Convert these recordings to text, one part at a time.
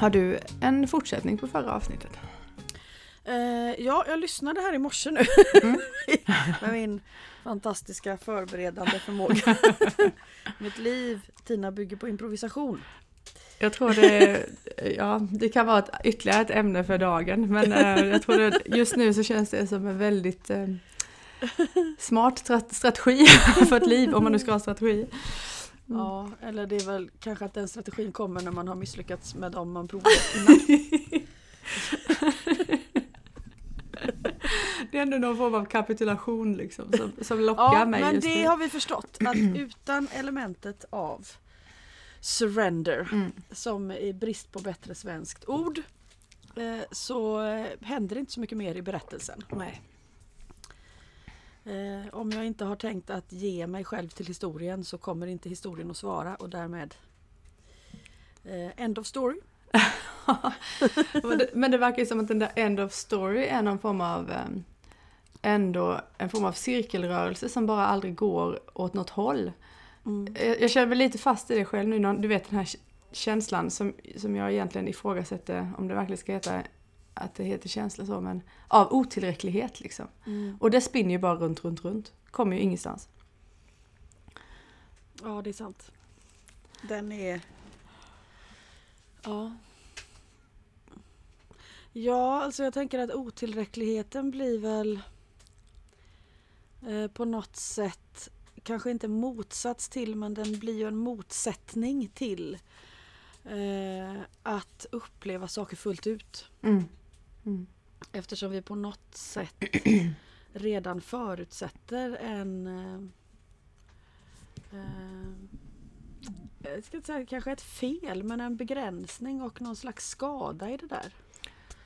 Har du en fortsättning på förra avsnittet? Eh, ja, jag lyssnade här i morse nu mm. med min fantastiska förberedande förmåga. Mitt liv, Tina, bygger på improvisation. Jag tror det, ja, det kan vara ett, ytterligare ett ämne för dagen men eh, jag tror att just nu så känns det som en väldigt eh, smart strategi för ett liv om man nu ska ha strategi. Mm. Ja, eller det är väl kanske att den strategin kommer när man har misslyckats med dem man provat innan. det är ändå någon form av kapitulation liksom som, som lockar ja, mig. Men det nu. har vi förstått att utan elementet av surrender mm. som i brist på bättre svenskt ord eh, så eh, händer det inte så mycket mer i berättelsen. Nej. Eh, om jag inte har tänkt att ge mig själv till historien så kommer inte historien att svara och därmed eh, end of story. men, det, men det verkar ju som att den där end of story är någon form av eh, ändå en form av cirkelrörelse som bara aldrig går åt något håll. Mm. Jag, jag känner mig lite fast i det själv nu, du vet den här känslan som, som jag egentligen ifrågasätter om det verkligen ska heta att det heter känsla så, men av otillräcklighet liksom. Mm. Och det spinner ju bara runt, runt, runt. Kommer ju ingenstans. Ja, det är sant. Den är... Ja. Ja, alltså jag tänker att otillräckligheten blir väl eh, på något sätt kanske inte motsats till men den blir ju en motsättning till eh, att uppleva saker fullt ut. Mm. Mm. Eftersom vi på något sätt redan förutsätter en eh, eh, jag ska inte säga kanske ett fel men en begränsning och någon slags skada i det där.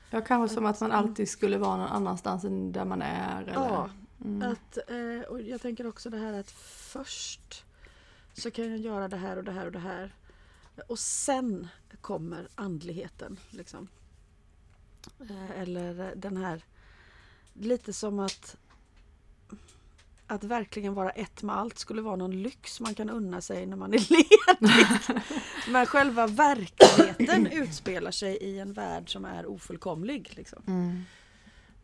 Ja kanske som att man alltid skulle vara någon annanstans än där man är. Eller? Ja, mm. att, eh, och jag tänker också det här att först så kan jag göra det här och det här och det här. Och sen kommer andligheten. Liksom. Eh, eller den här, lite som att att verkligen vara ett med allt skulle vara någon lyx man kan unna sig när man är ledig. Men själva verkligheten utspelar sig i en värld som är ofullkomlig. Liksom. Mm.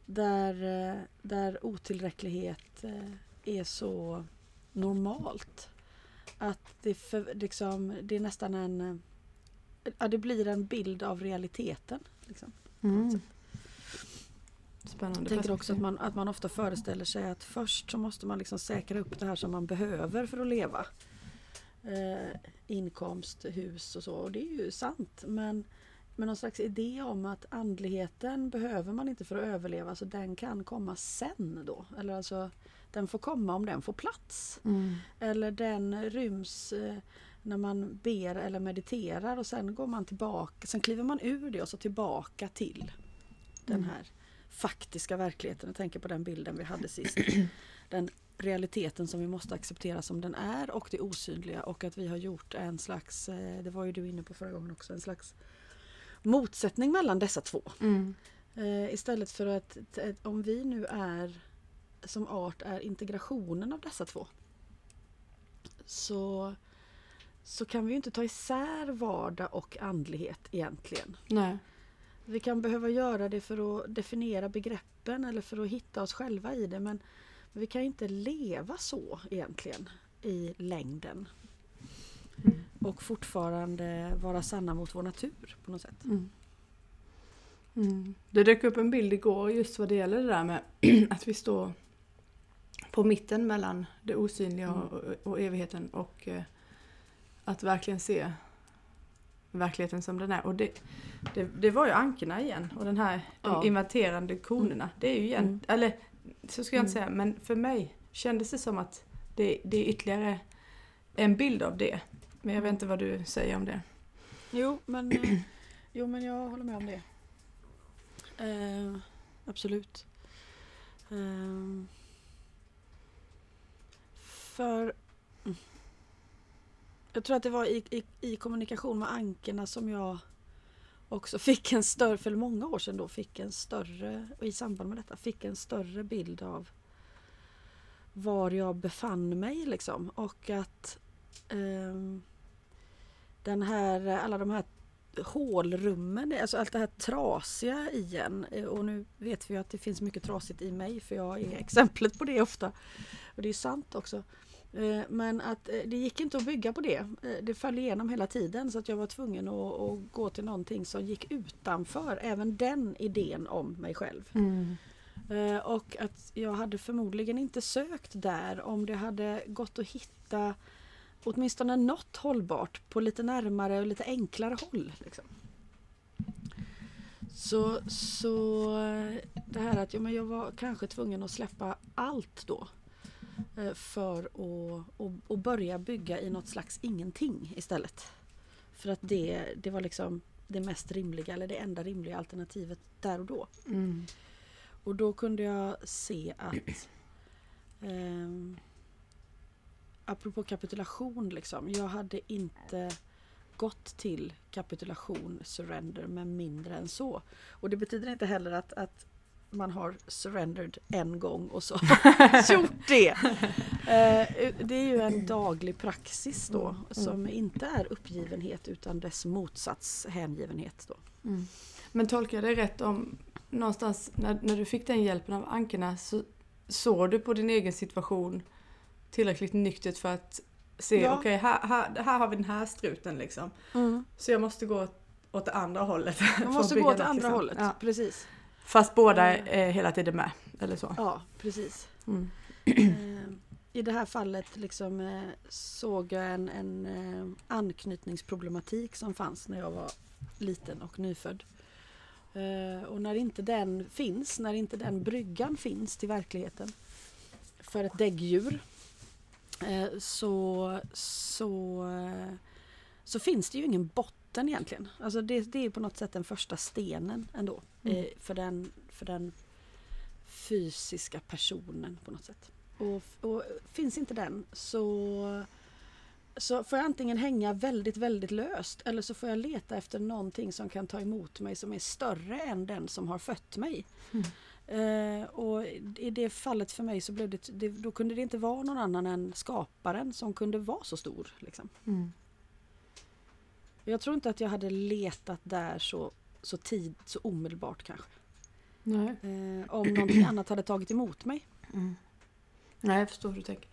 Där, eh, där otillräcklighet eh, är så normalt. Att det, för, liksom, det är nästan en... Ja, det blir en bild av realiteten. Liksom. Mm. Spännande. Jag tänker också att man, att man ofta föreställer sig att först så måste man liksom säkra upp det här som man behöver för att leva. Eh, inkomst, hus och så. Och det är ju sant. Men, men någon slags idé om att andligheten behöver man inte för att överleva. Så den kan komma sen då. Eller alltså den får komma om den får plats. Mm. Eller den ryms eh, när man ber eller mediterar och sen går man tillbaka, sen kliver man ur det och så tillbaka till den mm. här faktiska verkligheten. Jag tänker på den bilden vi hade sist. Den realiteten som vi måste acceptera som den är och det osynliga och att vi har gjort en slags, eh, det var ju du inne på förra gången också, en slags motsättning mellan dessa två. Mm. Uh, istället för att om vi nu är som art är integrationen av dessa två. Så så kan vi inte ta isär vardag och andlighet egentligen. Nej. Vi kan behöva göra det för att definiera begreppen eller för att hitta oss själva i det men vi kan inte leva så egentligen i längden. Mm. Och fortfarande vara sanna mot vår natur på något sätt. Mm. Mm. Det dök upp en bild igår just vad det gäller det där med att vi står på mitten mellan det osynliga mm. och, och evigheten och eh, att verkligen se verkligheten som den är. Och det, det, det var ju ankorna igen och den här, de ja. inverterande konerna. Det är ju igen, mm. eller så ska jag inte mm. säga, men för mig kändes det som att det, det är ytterligare en bild av det. Men jag vet inte vad du säger om det. Jo, men, eh, jo, men jag håller med om det. Eh, absolut. Eh, för jag tror att det var i, i, i kommunikation med ankerna som jag också fick en större, för många år sedan då, fick en större, och i samband med detta, fick en större bild av var jag befann mig liksom och att eh, den här, alla de här hålrummen, alltså allt det här trasiga i en. Eh, och nu vet vi att det finns mycket trasigt i mig för jag är exemplet på det ofta. Och det är sant också. Eh, men att eh, det gick inte att bygga på det. Det föll igenom hela tiden så att jag var tvungen att, att gå till någonting som gick utanför även den idén om mig själv. Mm. Och att jag hade förmodligen inte sökt där om det hade gått att hitta åtminstone något hållbart på lite närmare och lite enklare håll. Liksom. Så, så det här att ja, men jag var kanske tvungen att släppa allt då eh, för att och, och börja bygga i något slags ingenting istället. För att det, det var liksom det mest rimliga eller det enda rimliga alternativet där och då. Mm. Och då kunde jag se att um, apropå kapitulation liksom. Jag hade inte gått till kapitulation, surrender med mindre än så. Och det betyder inte heller att, att man har surrendered en gång och så gjort det. Eh, det är ju en daglig praxis då mm. som inte är uppgivenhet utan dess motsats hängivenhet. Då. Mm. Men tolkar jag dig rätt om någonstans när, när du fick den hjälpen av ankorna så såg du på din egen situation tillräckligt nyktert för att se, ja. okej okay, här, här, här har vi den här struten liksom. Mm. Så jag måste gå åt det andra hållet. Man måste gå åt det andra liksom. hållet, ja. precis. Fast båda är hela tiden med, eller så? Ja, precis. Mm. Eh, I det här fallet liksom, eh, såg jag en, en eh, anknytningsproblematik som fanns när jag var liten och nyfödd. Och när inte den finns, när inte den bryggan finns till verkligheten för ett däggdjur så, så, så finns det ju ingen botten egentligen. Alltså det, det är på något sätt den första stenen ändå. Mm. Eh, för, den, för den fysiska personen på något sätt. Och, och, finns inte den så, så får jag antingen hänga väldigt, väldigt löst eller så får jag leta efter någonting som kan ta emot mig som är större än den som har fött mig. Mm. Eh, och i det fallet för mig så blev det, det, då kunde det inte vara någon annan än skaparen som kunde vara så stor. Liksom. Mm. Jag tror inte att jag hade letat där så, så, tid, så omedelbart kanske. Nej. Eh, om någonting annat hade tagit emot mig. Mm. Nej, jag förstår hur du tänker.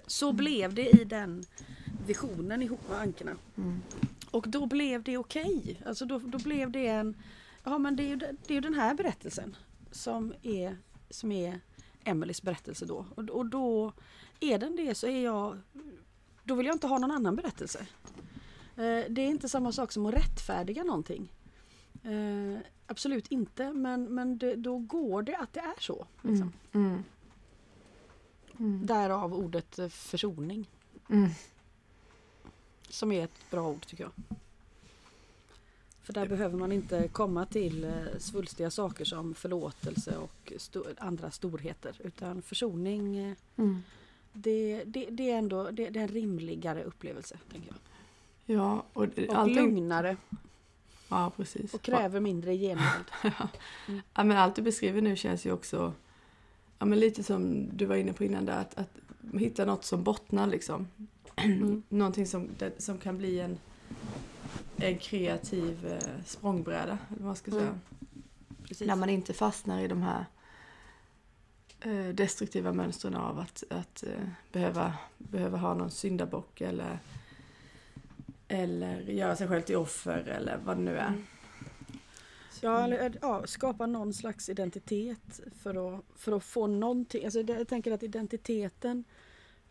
så blev det i den visionen ihop med ankorna. Mm. Och då blev det okej. Okay. Alltså då, då blev det en Ja men det är ju, det är den här berättelsen som är, som är Emelies berättelse då. Och, och då är den det så är jag Då vill jag inte ha någon annan berättelse. Eh, det är inte samma sak som att rättfärdiga någonting. Eh, absolut inte men, men det, då går det att det är så. Liksom. Mm. Mm. Mm. Därav ordet eh, försoning. Mm. Som är ett bra ord tycker jag. För där behöver man inte komma till svulstiga saker som förlåtelse och sto andra storheter. Utan försoning, mm. det, det, det, är ändå det, det, är en rimligare upplevelse. tänker jag. Ja, och, och allting... lugnare. Ja, precis. Och kräver mindre genmäld. ja. Mm. ja, men allt du beskriver nu känns ju också ja, men lite som du var inne på innan där, att, att hitta något som bottnar liksom. Mm. Någonting som, som kan bli en en kreativ eh, språngbräda, eller vad man ska säga. Mm. När man inte fastnar i de här eh, destruktiva mönstren av att, att eh, behöva, behöva ha någon syndabock eller, eller göra sig själv till offer eller vad det nu är. Mm. Ja, eller, eh, ja, skapa någon slags identitet för att, för att få någonting. Alltså, jag tänker att identiteten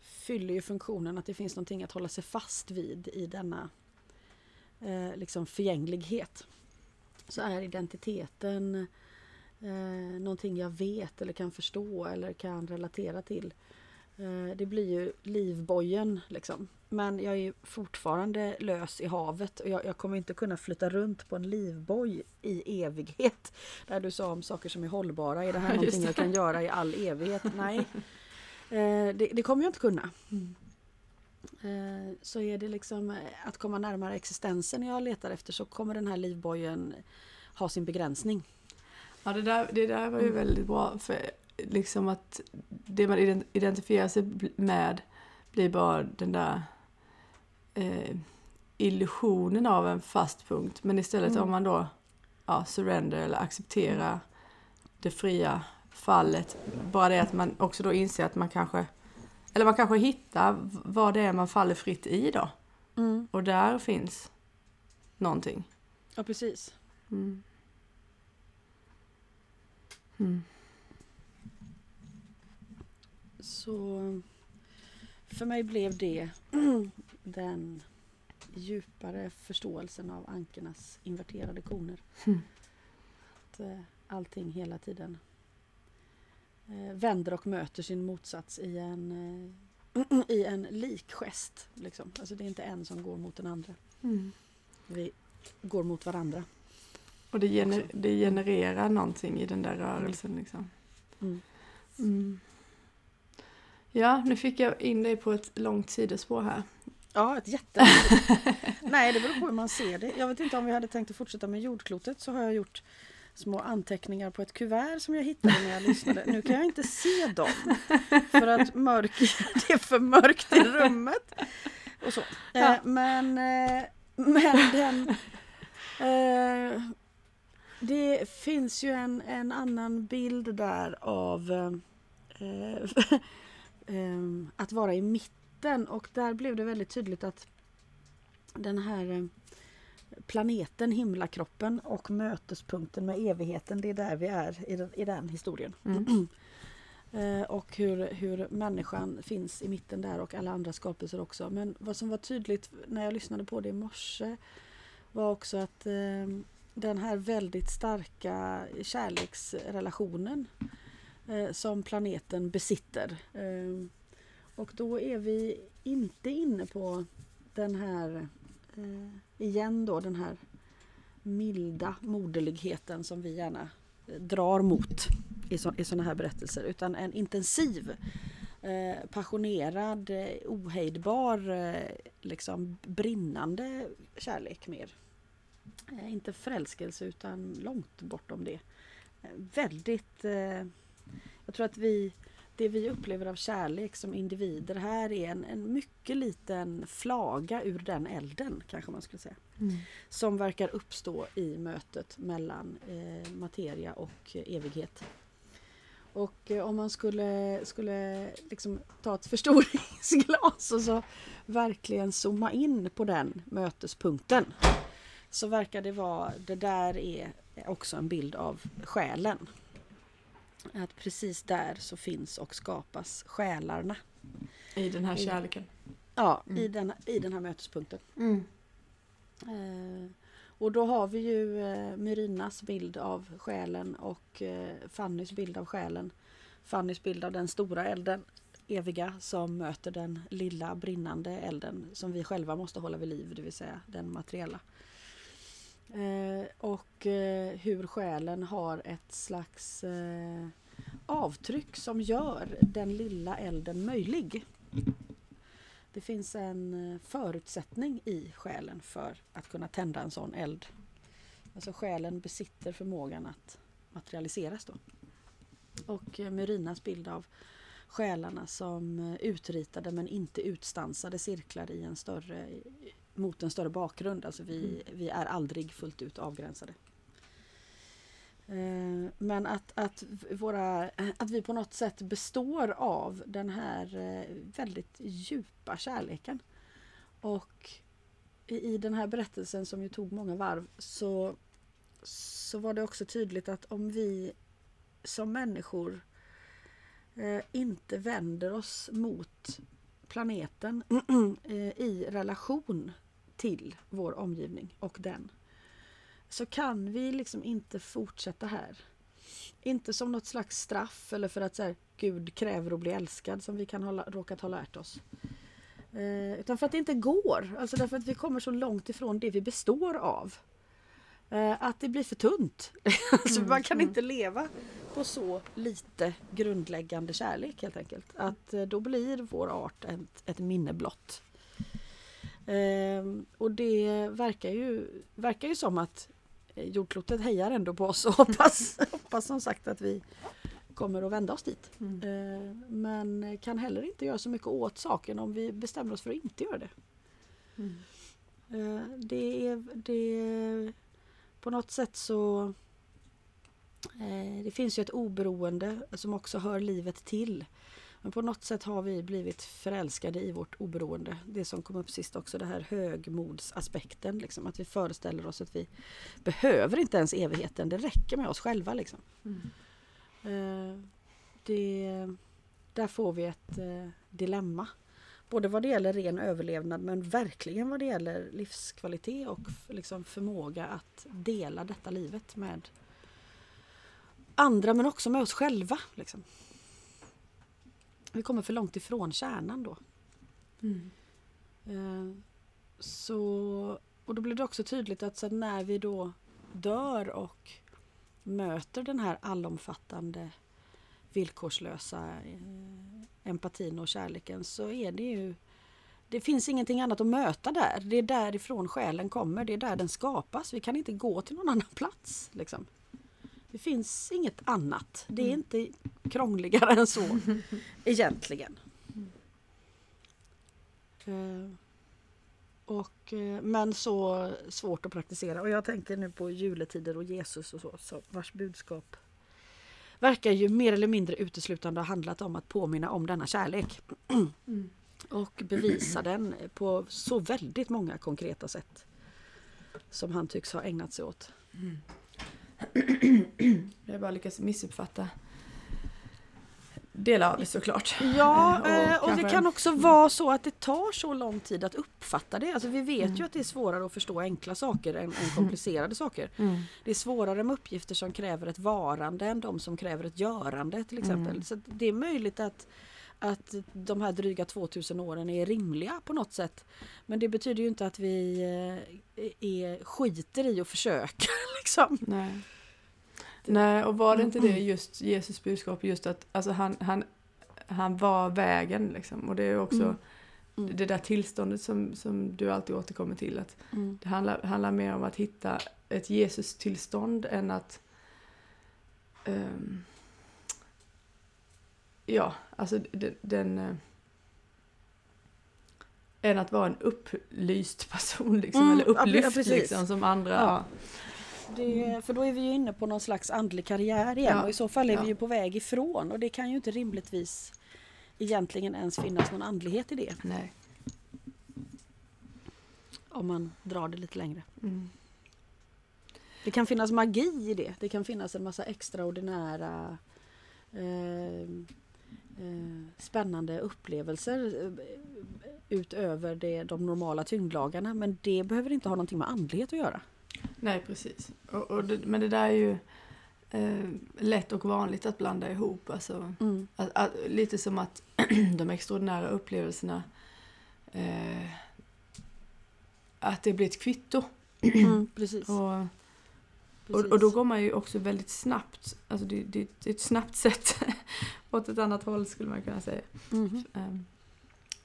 fyller ju funktionen att det finns någonting att hålla sig fast vid i denna eh, liksom förgänglighet så är identiteten eh, någonting jag vet eller kan förstå eller kan relatera till. Eh, det blir ju livbojen liksom. Men jag är fortfarande lös i havet och jag, jag, kommer inte kunna flytta runt på en livboj i evighet. Där du sa om saker som är hållbara, är det här någonting jag kan göra i all evighet? Nej, eh, det, det, kommer jag inte kunna. Mm. Så är det liksom att komma närmare existensen jag letar efter så kommer den här livbojen ha sin begränsning. Ja det där, det där var ju mm. väldigt bra för liksom att det man identifierar sig med blir bara den där eh, illusionen av en fast punkt. Men istället Mm. om man då ja, surrender eller accepterar det fria fallet. Bara det att man också då inser att man kanske eller man kanske hittar vad det är man faller fritt i då. Mm. Och där finns någonting. Ja, precis. Mm. Mm. Så för mig blev det den djupare förståelsen av ankernas inverterade koner. Mm. Att eh, allting hela tiden eh, vänder och möter sin motsats i en, eh, i en likgest. Liksom. Alltså det är inte en som går mot den andra. Mm. Vi går mot varandra. Och det, gener- det genererar någonting i den där rörelsen liksom. Mm. Ja, nu fick jag in dig på ett långt sidospår här. Ja, ett jätte... Nej, det beror på hur man ser det. Jag vet inte om vi hade tänkt att fortsätta med jordklotet så har jag gjort små anteckningar på ett kuvert som jag hittade när jag lyssnade. Nu kan jag inte se dem för att mörk, det är för mörkt i rummet. Och så. Ja. Eh, men, eh, men den... Eh, det finns ju en, en annan bild där av att vara i mitten och där blev det väldigt tydligt att den här eh, planeten, himlakroppen och mötespunkten med evigheten, det är där vi är i den, i den historien. Mm. Eh, och hur, hur människan finns i mitten där och alla andra skapelser också. Men vad som var tydligt när jag lyssnade på det i morse var också att eh, den här väldigt starka kärleksrelationen Eh, som planeten besitter. Eh, och då är vi inte inne på den här, eh, igen då, den här milda moderligheten som vi gärna eh, drar mot i, så, i sådana här berättelser. Utan en intensiv, eh, passionerad, eh, ohejdbar, eh, liksom brinnande kärlek mer. Eh, inte förälskelse utan långt bortom det. Eh, väldigt... Jag tror att vi, det vi upplever av kärlek som individer här är en, en mycket liten flaga ur den elden kanske man skulle säga. Mm. Som verkar uppstå i mötet mellan eh, materia och evighet. Och eh, om man skulle, skulle liksom ta ett förstoringsglas och så verkligen zooma in på den mötespunkten. Så verkar det vara, det där är också en bild av själen. Att precis där så finns och skapas själarna. I den här kärleken. Ja, Mm. i, den, i den här mötespunkten. Mm. Eh, och då har vi ju eh, Myrinas bild av själen och eh, Fannys bild av själen. Fannys bild av den stora elden, eviga, som möter den lilla brinnande elden som vi själva måste hålla vid liv, det vill säga den materiella. Eh, och eh, hur själen har ett slags eh, avtryck som gör den lilla elden möjlig. Det finns en eh, förutsättning i själen för att kunna tända en sån eld. Alltså själen besitter förmågan att materialiseras då. Och eh, Myrinas bild av själarna som eh, utritade men inte utstansade cirklar i en större, mot en större bakgrund. Alltså vi, vi är aldrig fullt ut avgränsade. Eh, Men att, att, våra, att vi på något sätt består av den här eh, väldigt djupa kärleken. Och i, den här berättelsen som ju tog många varv så, så var det också tydligt att om vi som människor eh, inte vänder oss mot planeten i relation till vår omgivning och den så kan vi liksom inte fortsätta här. Inte som något slags straff eller för att så här, Gud kräver att bli älskad som vi kan ha råkat ha lärt oss. Eh, utan för att det inte går. Alltså därför att vi kommer så långt ifrån det vi består av. Eh, att det blir för tunt. alltså Mm, man kan mm. inte leva på så lite grundläggande kärlek helt enkelt. Att eh, då blir vår art ett, ett minne blott. Ehm, och det verkar ju, verkar ju som att jordklotet hejar ändå på oss och hoppas, hoppas som sagt att vi kommer att vända oss dit. Mm. Ehm, men kan heller inte göra så mycket åt saken om vi bestämmer oss för att inte göra det. Mm. Eh, det är, det, på något sätt så eh, det finns ju ett oberoende som också hör livet till. Men på något sätt har vi blivit förälskade i vårt oberoende. Det som kom upp sist också, det här högmodsaspekten. Liksom, att vi föreställer oss att vi behöver inte ens evigheten, det räcker med oss själva. Liksom. Mm. Eh, det, där får vi ett eh, dilemma. Både vad det gäller ren överlevnad men verkligen vad det gäller livskvalitet och liksom förmåga att dela detta livet med andra men också med oss själva. Liksom. Vi kommer för långt ifrån kärnan då. Mm. Eh, så, och då blir det också tydligt att så när vi då dör och möter den här allomfattande villkorslösa eh, empatin och kärleken så är det ju det finns ingenting annat att möta där. Det är därifrån själen kommer. Det är där den skapas. Vi kan inte gå till någon annan plats. Liksom. Det finns inget annat. Det är Mm. inte krångligare än så egentligen. Eh, och, eh, men så svårt att praktisera. Och jag tänker nu på juletider och Jesus och så, så vars budskap verkar ju mer eller mindre uteslutande ha handlat om att påminna om denna kärlek Mm. och bevisa den på så väldigt många konkreta sätt som han tycks ha ägnat sig åt. Jag har bara lyckats missuppfatta delar av det såklart. Ja, Och eh, och det kan också vara så att det tar så lång tid att uppfatta det. Alltså vi vet Mm. ju att det är svårare att förstå enkla saker än, än komplicerade saker. Mm. Det är svårare med uppgifter som kräver ett varande än de som kräver ett görande till exempel. Mm. Så att det är möjligt att, att de här dryga 2000 åren är rimliga på något sätt. Men det betyder ju inte att vi eh, är, skiter i att försöka. Liksom. Nej. Nej, och var det inte det just Jesus budskap, just att alltså han, han, han var vägen liksom. Och det är också Mm. Mm. det där tillståndet som, som du alltid återkommer till. Att Mm. det handlar, handlar mer om att hitta ett Jesus-tillstånd än att ehm, Ja, alltså den, den eh, än att vara en upplyst person liksom, Mm, eller ja, ja, upplyft precis. liksom som andra. Ja. Ja. Det, för då är vi ju inne på någon slags andlig karriär igen Ja. och i så fall är Ja. vi ju på väg ifrån och det kan ju inte rimligtvis egentligen ens finnas någon andlighet i det Nej. om man drar det lite längre. Mm. Det kan finnas magi i det. Det kan finnas en massa extraordinära eh, eh, spännande upplevelser eh, utöver det, de normala tyngdlagarna men det behöver inte ha någonting med andlighet att göra. Nej, precis. Och, och det, men det där är ju eh, lätt och vanligt att blanda ihop. Alltså, Mm. att, att, lite som att de extraordinära upplevelserna eh, att det blir ett kvitto. Mm, precis. Och, och, och då går man ju också väldigt snabbt, alltså det, det, det är ett snabbt sätt åt ett annat håll skulle man kunna säga. Ehm,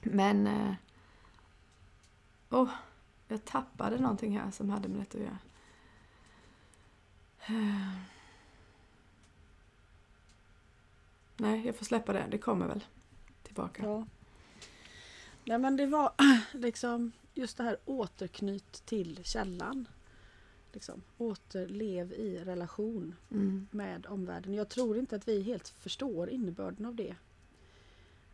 Men... eh, Åh, jag tappade någonting här som hade med detta att göra. Nej, jag får släppa det. Det kommer väl tillbaka. Ja. Nej men det var liksom just det här återknyt till källan. Liksom, återlev i relation Mm. med omvärlden. Jag tror inte att vi helt förstår innebörden av det.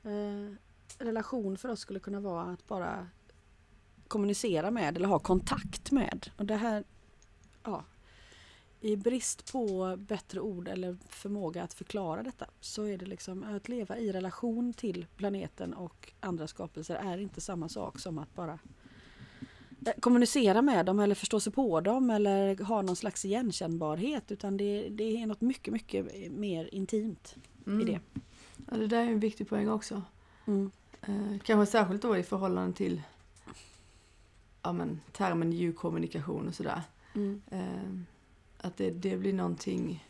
Eh, relation för oss skulle kunna vara att bara kommunicera med eller ha kontakt med. Och det här, ja, I brist på bättre ord eller förmåga att förklara detta så är det liksom att leva i relation till planeten och andra skapelser är inte samma sak som att bara eh, kommunicera med dem eller förstå sig på dem eller ha någon slags igenkännbarhet utan det, det är något mycket, mycket mer intimt Mm. i det. Ja, det där är en viktig poäng också. Mm. Eh, kanske särskilt då i förhållande till ja, men, termen ljudkommunikation och sådär. Mm. Eh, att det, det blir någonting...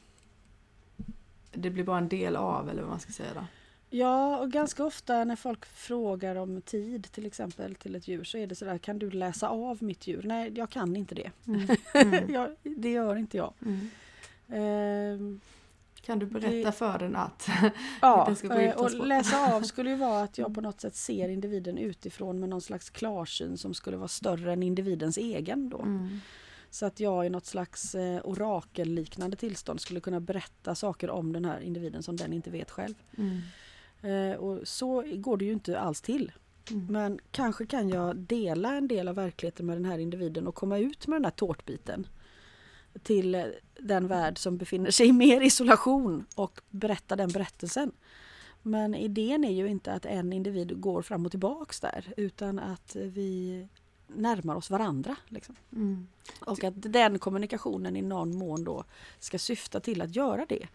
Det blir bara en del av, eller vad man ska säga då. Ja, och ganska ofta när folk frågar om tid till exempel till ett djur så är det sådär, kan du läsa av mitt djur? Nej, jag kan inte det. Mm. Mm. jag, det gör inte jag. Mm. Ehm, kan du berätta Det- för den att Ja, Den ska gå ut eh, och läsa av skulle ju vara att jag på något sätt ser individen utifrån med någon slags klarsyn som skulle vara större än individens egen då. Så att jag i något slags eh, orakelliknande tillstånd skulle kunna berätta saker om den här individen som den inte vet själv. Mm. Eh, och så går det ju inte alls till. Mm. Men kanske kan jag dela en del av verkligheten med den här individen och komma ut med den här tårtbiten till eh, den värld som befinner sig i mer isolation och berätta den berättelsen. Men idén är ju inte att en individ går fram och tillbaks där utan att vi närmar oss varandra. Liksom. Mm. Och att den kommunikationen i någon mån då ska syfta till att göra det.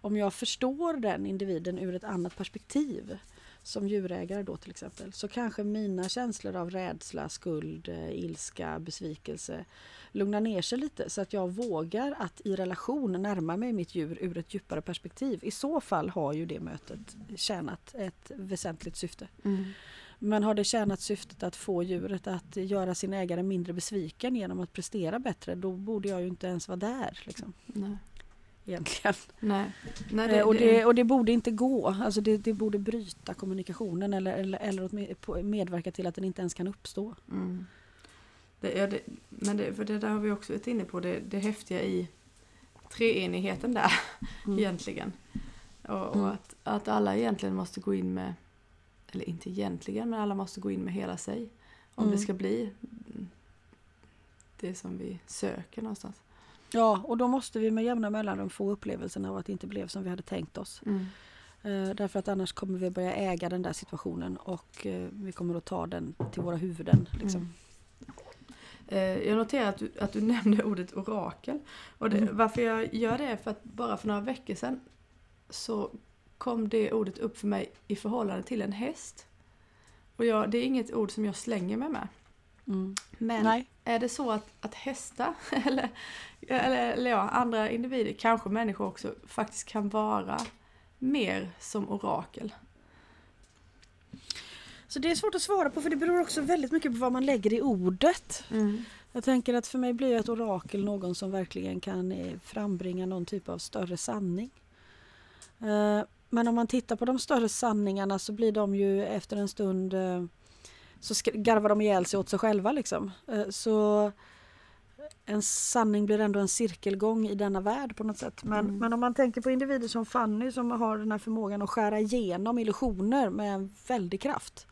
Om jag förstår den individen ur ett annat perspektiv som djurägare då till exempel så kanske mina känslor av rädsla, skuld, eh, ilska, besvikelse lugnar ner sig lite så att jag vågar att i relation närma mig mitt djur ur ett djupare perspektiv. I så fall har ju det mötet tjänat ett väsentligt syfte. Mm. Men har det tjänat syftet att få djuret att göra sin ägare mindre besviken genom att prestera bättre, då borde jag ju inte ens vara där. Liksom, Nej. egentligen. Nej. Nej, Eh, och, det, och det borde inte gå. Alltså det, det borde bryta kommunikationen eller, eller, eller medverka till att den inte ens kan uppstå. Mm. Det, ja, det, men det, för det där har vi också varit inne på, det, det häftiga i treenigheten där Mm. egentligen. Och, och Mm. att, att alla egentligen måste gå in med, eller inte egentligen, men alla måste gå in med hela sig. Om Mm. det ska bli det som vi söker någonstans. Ja, och då måste vi med jämna mellanrum få upplevelsen av att det inte blev som vi hade tänkt oss. Mm. Eh, därför att annars kommer vi börja äga den där situationen och eh, vi kommer att ta den till våra huvuden. Liksom. Mm. Eh, Jag noterar att du, att du nämnde ordet orakel. Och det, Mm. Varför jag gör det är för att bara för några veckor sedan så kom det ordet upp för mig i förhållande till en häst. Och jag, det är inget ord som jag slänger mig med. Mm. Men Nej. är det så att, att hästar, eller, eller, eller ja, andra individer, kanske människor också, faktiskt kan vara mer som orakel? Så det är svårt att svara på för det beror också väldigt mycket på vad man lägger i ordet. Jag tänker att för mig blir ett orakel någon som verkligen kan eh, frambringa någon typ av större sanning. Men om man tittar på de större sanningarna så blir de ju efter en stund eh, så garvar de ihjäl sig åt sig själva liksom. Eh, Så en sanning blir ändå en cirkelgång i denna värld på något sätt. Men, Mm. men om man tänker på individer som Fanny som har den här förmågan att skära igenom illusioner med en väldig kraft.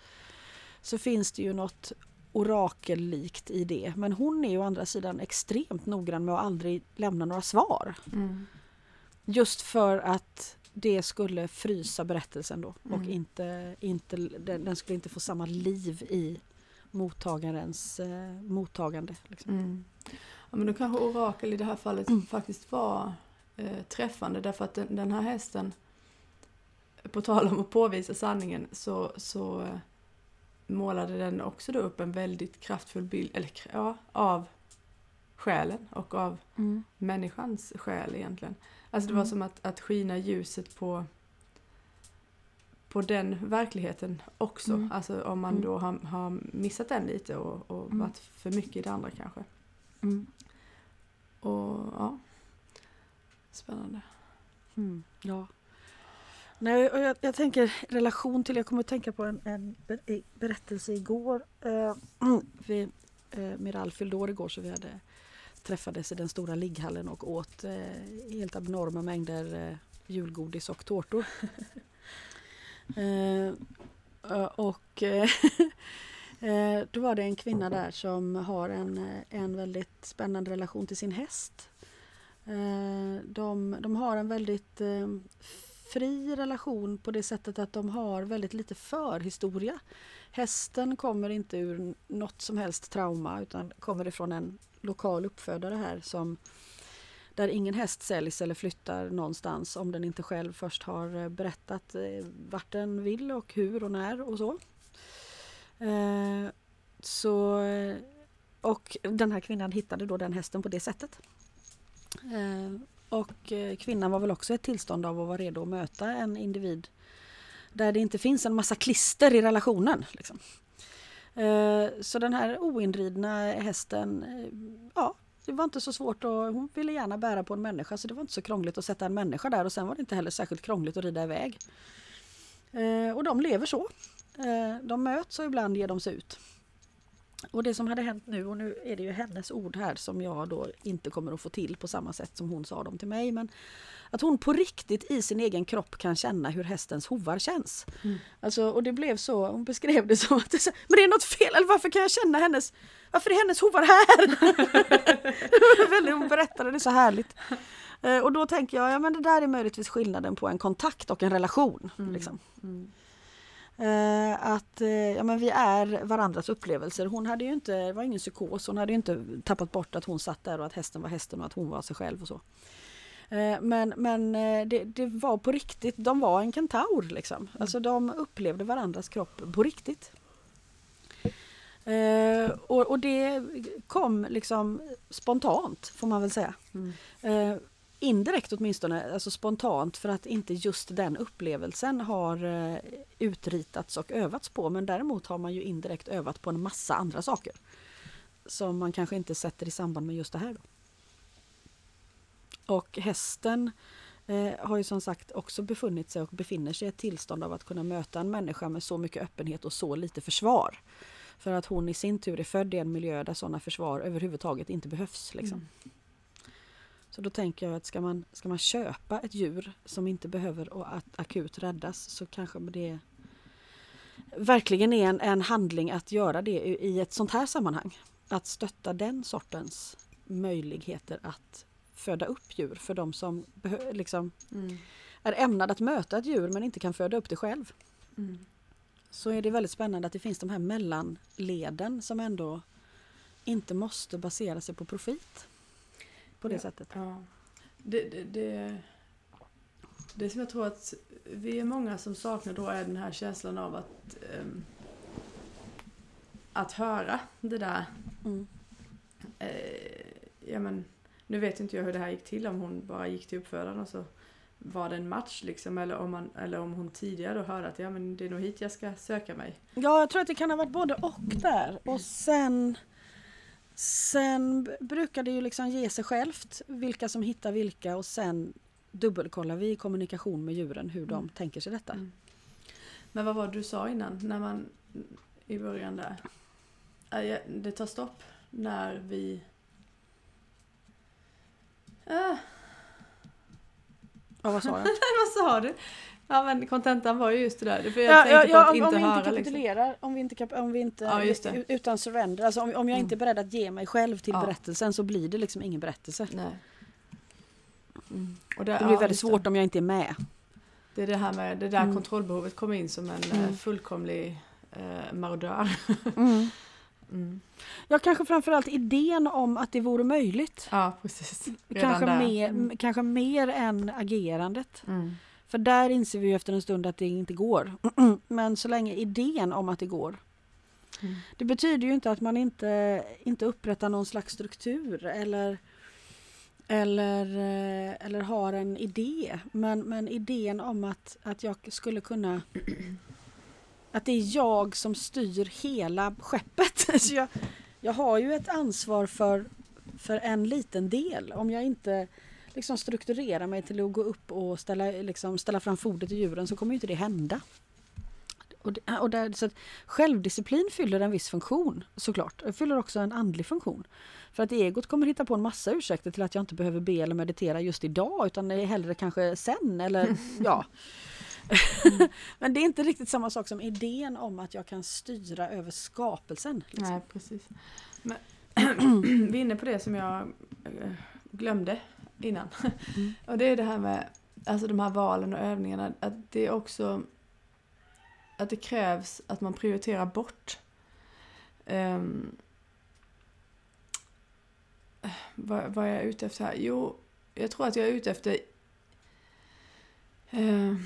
Så finns det ju något orakellikt i det. Men hon är ju å andra sidan extremt noggrann med att aldrig lämna några svar. Mm. Just för att det skulle frysa berättelsen då och Mm. inte, inte, den, den skulle inte få samma liv i mottagarens eh, mottagande. Liksom. Mm. Ja, men då kanske orakel i det här fallet Mm. faktiskt var eh, träffande därför att den, den här hästen, på tal om att påvisa sanningen, så, så eh, målade den också då upp en väldigt kraftfull bild eller, ja, av själen och av Mm. människans själ egentligen. Alltså det var Mm. som att, att skina ljuset på på den verkligheten också. Mm. Alltså om man Mm. då har, har missat den lite och, och Mm. varit för mycket i det andra kanske. Mm. Och ja, spännande. Ja. Nej, och jag, jag tänker relation till, jag kommer att tänka på en, en berättelse igår. Eh, vi, eh, Miral fyllde år igår så vi hade träffades i den stora ligghallen och åt eh, helt abnorma mängder eh, julgodis och tårtor. eh, och då var det en kvinna där som har en, en väldigt spännande relation till sin häst. De, de har en väldigt fri relation på det sättet att de har väldigt lite förhistoria. Hästen kommer inte ur något som helst trauma utan kommer ifrån en lokal uppfödare här som där ingen häst säljs eller flyttar någonstans om den inte själv först har eh, berättat eh, vart den vill och hur och när och så. Eh, så och den här kvinnan hittade då den hästen på det sättet. Och eh, kvinnan var väl också i ett tillstånd av att vara redo att möta en individ där det inte finns en massa klister i relationen. Liksom. Eh, så den här oinridna hästen, eh, ja, Det var inte så svårt och hon ville gärna bära på en människa så det var inte så krångligt att sätta en människa där och sen var det inte heller särskilt krångligt att rida iväg. Och de lever så. De möts och ibland ger de sig ut. Och det som hade hänt nu, och nu är det ju hennes ord här som jag då inte kommer att få till på samma sätt som hon sa dem till mig. Men att hon på riktigt i sin egen kropp kan känna hur hästens hovar känns. Mm. Alltså, och det blev så, hon beskrev det som att det, men det är något fel, eller varför kan jag känna hennes, varför är hennes hovar här? hon berättade det så härligt. Eh, och då tänker jag, ja men det där är möjligtvis skillnaden på en kontakt och en relation. Mm. Liksom. Mm. Uh, att uh, ja, men vi är varandras upplevelser. Hon hade ju inte, det var ingen psykos, hon hade ju inte tappat bort att hon satt där och att hästen var hästen och att hon var sig själv och så. Uh, men men det, det, var på riktigt, de var en kentaur liksom. Mm. Alltså de upplevde varandras kropp på riktigt. Och, och, det kom liksom spontant får man väl säga. Mm indirekt åtminstone, alltså spontant för att inte just den upplevelsen har eh, utritats och övats på. Men däremot har man ju indirekt övat på en massa andra saker. Som man kanske inte sätter i samband med just det här. Då. Och hästen eh, har ju som sagt också befunnit sig och befinner sig i ett tillstånd av att kunna möta en människa med så mycket öppenhet och så lite försvar. För att hon i sin tur är född i en miljö där sådana försvar överhuvudtaget inte behövs. Liksom. Mm. Så då tänker jag att ska man, ska man köpa ett djur som inte behöver att akut räddas så kanske det verkligen är en, en handling att göra det i ett sånt här sammanhang. Att stötta den sortens möjligheter att föda upp djur för de som liksom mm. är ämnade att möta ett djur men inte kan föda upp det själv. Mm. Så är det väldigt spännande att det finns de här mellanleden som ändå inte måste basera sig på profit på det ja, sättet. Ja. Det, det, det, det som jag tror att vi är många som saknar då är den här känslan av att um, att höra det där. Mm. Uh, ja, men, nu vet inte jag hur det här gick till, om hon bara gick till uppfödaren och så var det en match liksom eller om, man, eller om hon tidigare då hörde att ja men det är nog hit jag ska söka mig. Ja jag tror att det kan ha varit både och där och sen Sen brukar det ju liksom ge sig självt vilka som hittar vilka och sen dubbelkollar vi i kommunikation med djuren hur de mm. tänker sig detta. Mm. Men vad var det du sa innan när man i början där? Det tar stopp när vi... Äh. Ja, vad sa jag? vad sa du? Ja men kontentan var ju just det där. För jag ja, ja, att inte om, vi inte liksom. kapitulerar, liksom. om vi inte, om vi inte ja, utan surrender, alltså om, om jag inte är beredd att ge mig själv till ja. berättelsen så blir det liksom ingen berättelse. Nej. Mm. Och det, det blir väldigt svårt om jag inte är med. Det är det här med det där mm. kontrollbehovet kommer in som en eh, mm. fullkomlig eh, marodör. mm. Mm. Ja, kanske framförallt idén om att det vore möjligt. Ja, precis. kanske, mer, mm. kanske mer än agerandet. För där inser vi efter en stund att det inte går. Men så länge idén om att det går. Mm. Det betyder ju inte att man inte, inte upprättar någon slags struktur eller eller, eh, eller har en idé. Men, men idén om att, att jag skulle kunna att det är jag som styr hela skeppet. Så jag, jag har ju ett ansvar för, för en liten del. Om jag inte liksom strukturera mig till att gå upp och ställa, liksom, ställa fram fodret till djuren så kommer inte det hända. Och, det, och där, så självdisciplin fyller en viss funktion såklart. Det fyller också en andlig funktion. För att egot kommer hitta på en massa ursäkter till att jag inte behöver be eller meditera just idag utan hellre kanske sen eller ja. Mm. Men det är inte riktigt samma sak som idén om att jag kan styra över skapelsen. Liksom. Nej, precis. Men, vi är inne på det som jag eh, glömde innan. Mm. och det är det här med alltså de här valen och övningarna, att det är också att det krävs att man prioriterar bort um, vad, vad är jag ute efter här? Jo, jag tror att jag är ute efter uh,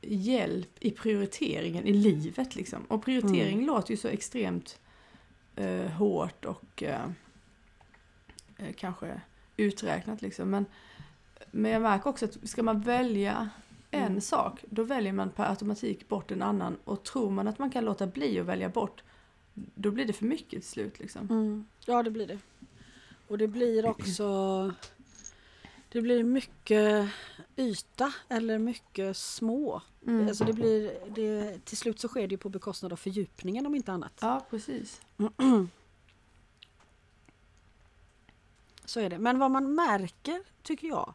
hjälp i prioriteringen i livet liksom. Och prioritering mm. låter ju så extremt eh, hårt och eh, eh, kanske uträknat liksom. Men, men jag märker också att ska man välja en Mm. sak, då väljer man per automatik bort en annan och tror man att man kan låta bli att välja bort, då blir det för mycket till slut liksom. Mm. Ja, det blir det. Och det blir också... Det blir mycket yta eller mycket små. Mm. Alltså det blir, det, till slut så sker det på bekostnad av fördjupningen om inte annat. Ja, precis. Så är det. Men vad man märker, tycker jag,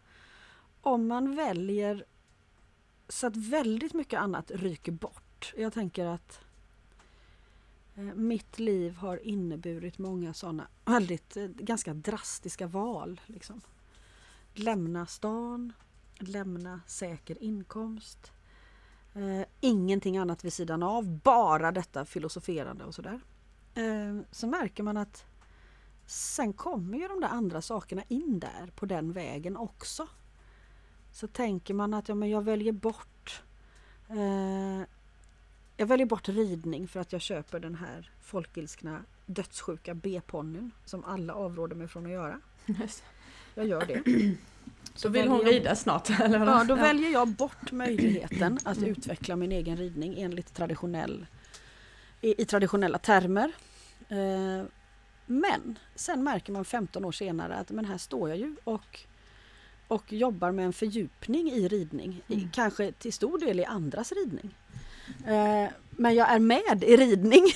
om man väljer så att väldigt mycket annat ryker bort. Jag tänker att eh, mitt liv har inneburit många sådana väldigt, eh, ganska drastiska val. Liksom. Lämna stan, lämna säker inkomst, eh, ingenting annat vid sidan av, bara detta filosoferande och sådär. Eh, så märker man att Sen kommer ju de där andra sakerna in där på den vägen också. Så tänker man att ja, men jag väljer bort eh, Jag väljer bort ridning för att jag köper den här folkilskna dödssjuka B-ponnyn som alla avråder mig från att göra. Yes. Jag gör det. Så vill hon rida snart eller? Ja, då väljer jag bort möjligheten att utveckla min egen ridning enligt traditionell, i, i traditionella termer. Eh, men sen märker man 15 år senare att men här står jag ju och, och jobbar med en fördjupning i ridning. I, Mm. kanske till stor del i andras ridning. Eh, men jag är med i ridning.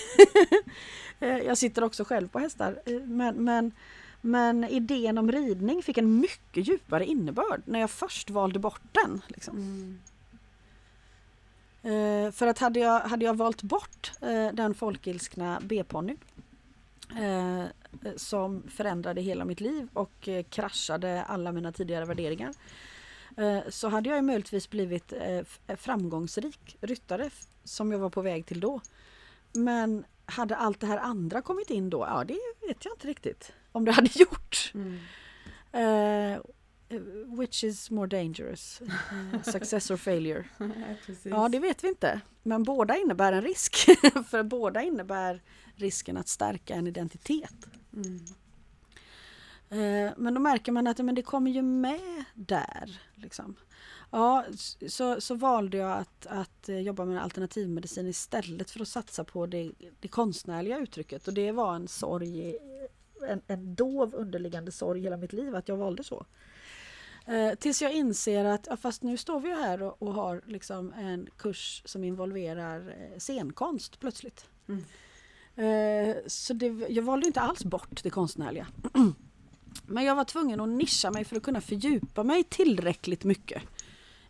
Eh, jag sitter också själv på hästar. Men, men, men idén om ridning fick en mycket djupare innebörd när jag först valde bort den. Liksom. Mm. Eh, för att hade jag, hade jag valt bort eh, den folkilskna B-ponnyn eh, eh, som förändrade hela mitt liv och eh, kraschade alla mina tidigare värderingar eh, så hade jag ju möjligtvis blivit eh, eh framgångsrik ryttare som jag var på väg till då. Men hade allt det här andra kommit in då? Ja, det vet jag inte riktigt om det hade gjort. Mm. Eh, which is more dangerous? Eh, success or failure? Ja. Ja, det vet vi inte. Men båda innebär en risk. För båda innebär risken att stärka en identitet. Mm. Eh, Men då märker man att men det kommer ju med där. Liksom. Ja, så, så valde jag att, att jobba med alternativmedicin istället för att satsa på det, det konstnärliga uttrycket. Och det var en sorg, en, en dov underliggande sorg hela mitt liv att jag valde så. Eh, tills jag inser att ja, fast nu står vi ju här och, och har liksom en kurs som involverar eh, scenkonst plötsligt. Mm. Eh, så det, jag valde inte alls bort det konstnärliga. Men jag var tvungen att nischa mig för att kunna fördjupa mig tillräckligt mycket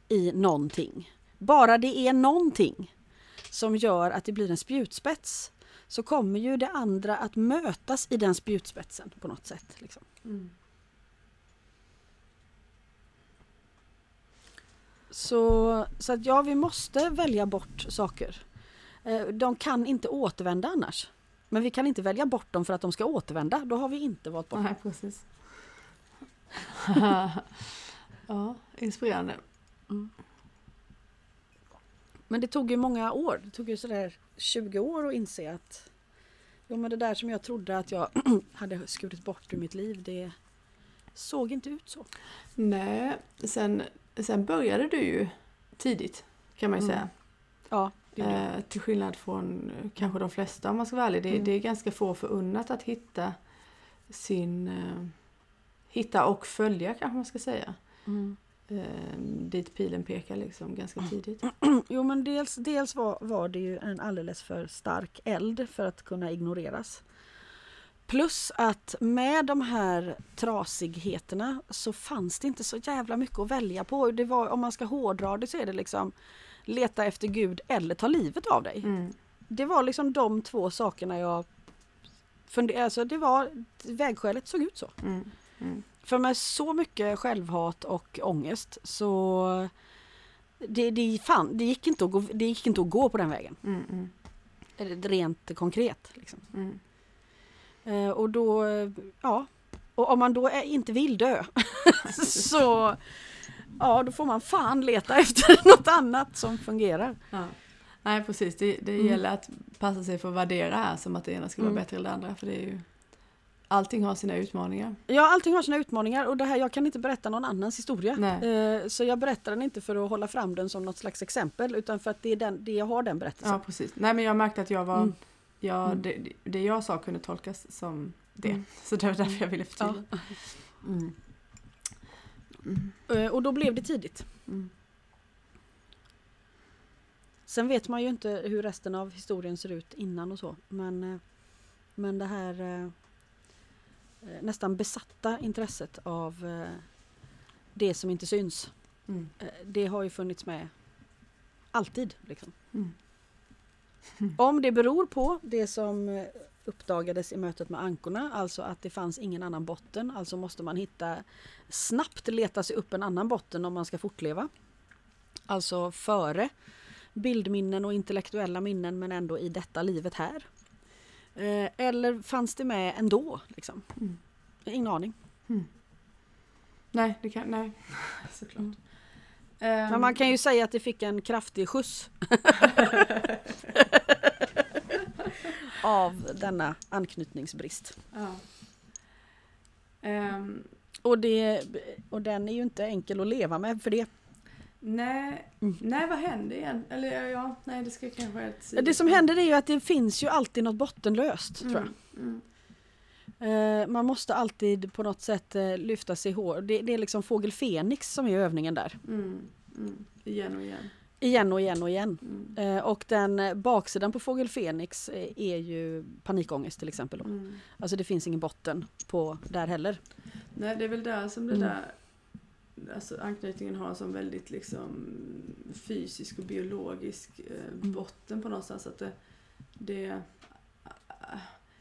i någonting. Bara det är någonting som gör att det blir en spjutspets så kommer ju det andra att mötas i den spjutspetsen på något sätt. Liksom. Mm. Så, så att ja, vi måste välja bort saker. Eh, De kan inte återvända annars. Men vi kan inte välja bort dem för att de ska återvända. Då har vi inte valt bort dem. Nej, precis. ja, inspirerande. Men det tog ju många år. Det tog ju sådär 20 år att inse att jo, men det där som jag trodde att jag hade skurit bort ur mitt liv, det såg inte ut så. Nej, sen, sen började du ju tidigt kan man ju Mm. säga. Ja, det. Eh, till skillnad från eh, kanske de flesta om man ska vara ärlig. Det, Mm. det är ganska få förunnat att hitta sin... Eh, hitta och följa kanske man ska säga. Mm. Eh, dit pilen pekar liksom ganska tidigt. Jo men dels, dels var, var det ju en alldeles för stark eld för att kunna ignoreras. Plus att med de här trasigheterna så fanns det inte så jävla mycket att välja på. Det var, om man ska hårdra det så är det liksom leta efter Gud eller ta livet av dig. Mm. Det var liksom de två sakerna jag funderade, alltså det var, vägskälet såg ut så. Mm. Mm. För med så mycket självhat och ångest så det, det, fan, det, gick inte att gå, det gick inte att gå på den vägen. Mm. Mm. Rent konkret. Liksom. Mm. Eh, och då, ja. Och om man då är, inte vill dö så ja, då får man fan leta efter något annat som fungerar. Ja. Nej precis, det, det Mm. gäller att passa sig för att värdera här som att det ena ska vara Mm. bättre än det andra. För det är ju allting har sina utmaningar. Ja, allting har sina utmaningar och det här, jag kan inte berätta någon annans historia. Nej. Eh, så jag berättar den inte för att hålla fram den som något slags exempel utan för att det är den, det jag har den berättelsen. Ja, precis. Nej, men jag märkte att jag var... Mm. Jag, Mm. det, det jag sa kunde tolkas som det. Mm. Så det var därför jag ville Ja. förtydliga. Mm. Mm. Eh, och då blev det tidigt. Mm. Sen vet man ju inte hur resten av historien ser ut innan och så. Men, eh, men det här nästan besatta intresset av eh, det som inte syns. Mm. eh, Det har ju funnits med alltid. Liksom. Mm. Om det beror på det som eh, uppdagades i mötet med ankorna, alltså att det fanns ingen annan botten, alltså måste man hitta snabbt leta sig upp en annan botten om man ska fortleva. Alltså före bildminnen och intellektuella minnen men ändå i detta livet här. Eh, Eller fanns det med ändå? Liksom? Mm. Ingen aning. Nej, det kan... Nej, såklart. Mm. Ehm, Men man kan ju säga att det fick en kraftig skjuts. av denna anknytningsbrist. ja. Ehm, Och, det, och den är ju inte enkel att leva med för det. Nej, Mm. nej, vad hände igen? Eller ja, nej, det ska kanske ett Det som händer är ju att det finns ju alltid något bottenlöst tror jag. Mm. Eh, man måste alltid på något sätt eh, lyfta sig hår. Det, det är liksom fågel Fenix som är övningen där. Mm. Mm. Igen och igen. Igen och igen och igen. Mm. Eh, och den eh, baksidan på fågel Fenix är ju panikångest till exempel. Då. Mm. Alltså det finns ingen botten på där heller. Nej, det är väl där som det Mm. där alltså anknytningen har som väldigt liksom fysisk och biologisk eh, Mm. botten på någonstans. Att det, det,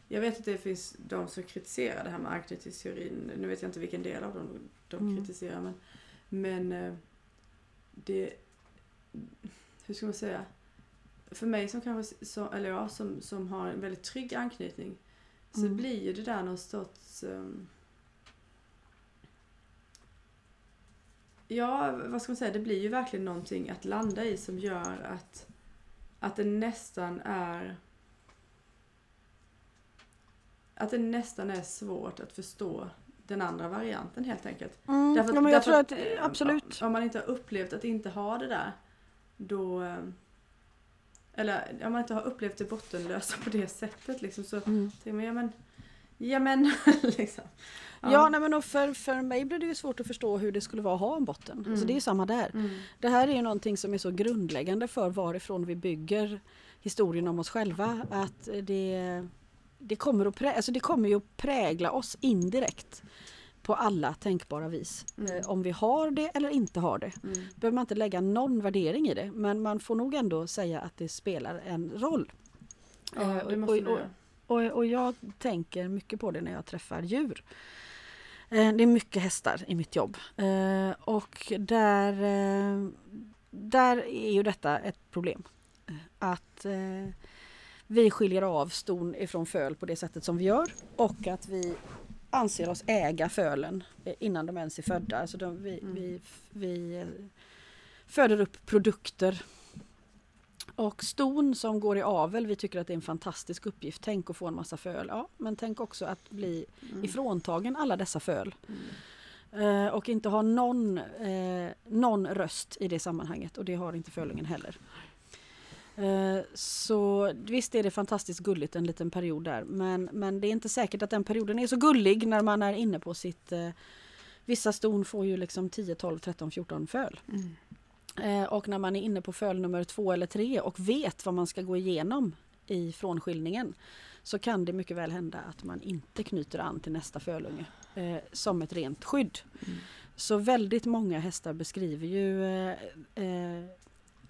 jag vet att det finns de som kritiserar det här med anknytningsteorin. Nu vet jag inte vilken del av dem de Mm. kritiserar. Men, men eh, det... Hur ska man säga? För mig som kanske, som, eller ja, som, som har en väldigt trygg anknytning så Mm. blir ju det där någon sorts... ehm, Ja, vad ska man säga? Det blir ju verkligen någonting att landa i som gör att, att det nästan är... Att det nästan är svårt att förstå den andra varianten helt enkelt. Mm, Därför att- ja, men jag därför tror att, att, eh, absolut. Om man inte har upplevt att inte ha det där, då... eh, Eller om man inte har upplevt det bottenlösa på det sättet liksom, så Mm. tänker man, ja men... Ja men, liksom. Ja, nej, men för, för mig blir det ju svårt att förstå hur det skulle vara att ha en botten. Mm. Alltså det är ju samma där. Mm. Det här är ju någonting som är så grundläggande för varifrån vi bygger historien om oss själva. Att det, det, kommer, att prä, alltså det kommer ju att prägla oss indirekt på alla tänkbara vis. Mm. Eh, om vi har det eller inte har det. Mm. behöver man inte lägga någon värdering i det. Men man får nog ändå säga att det spelar en roll. Ja, Eh, det måste och- och-. Och, och jag tänker mycket på det när jag träffar djur. Eh, Det är mycket hästar i mitt jobb. Eh, Och där, eh, där är ju detta ett problem. Att vi skiljer av ston ifrån föl på det sättet som vi gör och att vi anser oss äga fölen innan de ens är födda. Alltså de, vi, Mm. vi, vi föder upp produkter och ston som går i avel, vi tycker att det är en fantastisk uppgift. Tänk att få en massa föl. Ja, men tänk också att bli Mm. ifråntagen alla dessa föl. Mm. Eh, och inte ha någon, eh, någon röst i det sammanhanget. Och det har inte fölingen heller. Eh, så visst är det fantastiskt gulligt en liten period där. Men, men det är inte säkert att den perioden är så gullig när man är inne på sitt... Eh, vissa ston får ju liksom 10, 12, 13, 14 föl. Mm. Eh, och när man är inne på föl nummer två eller tre och vet vad man ska gå igenom i frånskiljningen så kan det mycket väl hända att man inte knyter an till nästa fölunge eh, som ett rent skydd. Mm. Så väldigt många hästar beskriver ju eh, eh,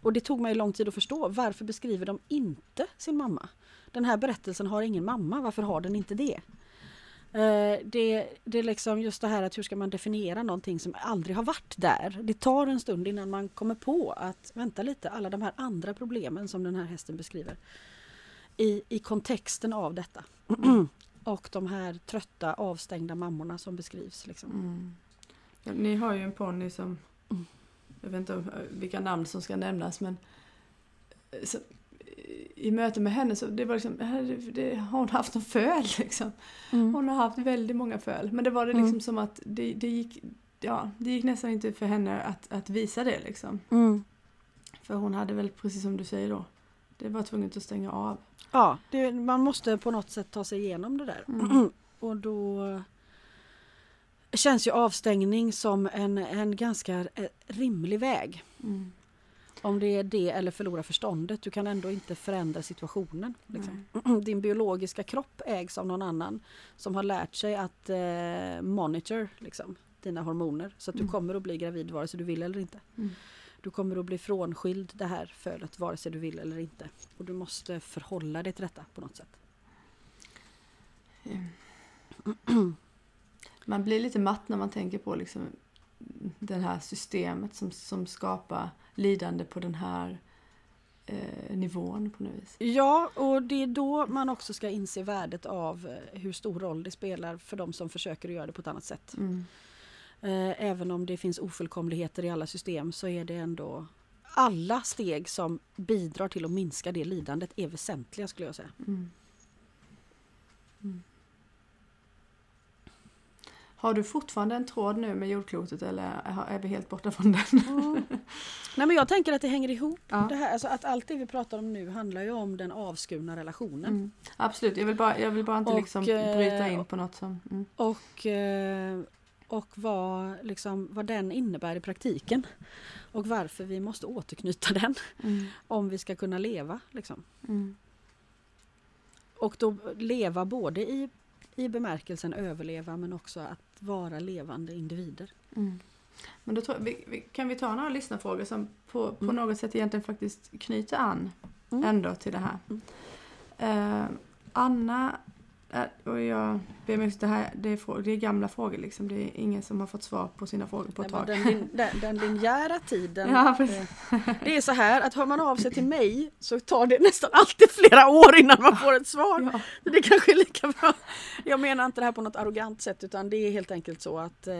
och det tog mig lång tid att förstå varför beskriver de inte sin mamma? Den här berättelsen har ingen mamma, varför har den inte det? Eh, det, det är liksom just det här att hur ska man definiera någonting som aldrig har varit där? Det tar en stund innan man kommer på att vänta lite, alla de här andra problemen som den här hästen beskriver i, i kontexten av detta. Och de här trötta avstängda mammorna som beskrivs. Liksom. Mm. Ja, Ni har ju en ponny som, Mm. jag vet inte vilka namn som ska nämnas men som, eh, i möte med henne så det var liksom, det, har hon haft någon föl liksom. Mm. Hon har haft väldigt många föl. Men det var det liksom Mm. som att det, det, gick, ja, det gick nästan inte för henne att, att visa det liksom. Mm. För hon hade väl, precis som du säger då, det var tvunget att stänga av. Ja, det, man måste på något sätt ta sig igenom det där. Mm. Och då känns ju avstängning som en, en ganska eh, rimlig väg. Mm. Om det är det eller förlora förståndet. Du kan ändå inte förändra situationen. Liksom. Din biologiska kropp ägs av någon annan som har lärt sig att eh, monitor liksom, dina hormoner. Så att du Mm. kommer att bli gravid vare sig du vill eller inte. Mm. Du kommer att bli frånskild det här fölet vare sig du vill eller inte. Och du måste förhålla dig till detta på något sätt. Man blir lite matt när man tänker på liksom det här systemet som, som skapar lidande på den här eh, nivån på något vis. Ja, och det är då man också ska inse värdet av eh, hur stor roll det spelar för de som försöker att göra det på ett annat sätt. Mm. Eh, Även om det finns ofullkomligheter i alla system så är det ändå alla steg som bidrar till att minska det lidandet är väsentliga skulle jag säga. Mm. Mm. Har du fortfarande en tråd nu med jordklotet eller är vi helt borta från den? Nej men jag tänker att det hänger ihop. Ja. Det här, alltså att allt det vi pratar om nu handlar ju om den avskurna relationen. Mm. Absolut, jag vill bara, jag vill bara inte Och, liksom eh, bryta in på något som... Mm. Och, eh, och vad, liksom, vad den innebär i praktiken. Och varför vi måste återknyta den Mm. om vi ska kunna leva. Liksom. Mm. Och då leva både i, i bemärkelsen överleva men också att vara levande individer. Mm. Men då vi, kan vi ta några lyssnarfrågor som på, på Mm. något sätt egentligen faktiskt knyter an Mm. ändå till det här. Eh, Anna, och jag ber om det här det är, det är gamla frågor liksom. Det är ingen som har fått svar på sina frågor på ett Nej, tag. den, den, den linjära tiden. Ja, eh, det är så här att hör man av sig till mig så tar det nästan alltid flera år innan man får ett svar. Ja. Det kanske är lika bra. Jag menar inte det här på något arrogant sätt utan det är helt enkelt så att eh,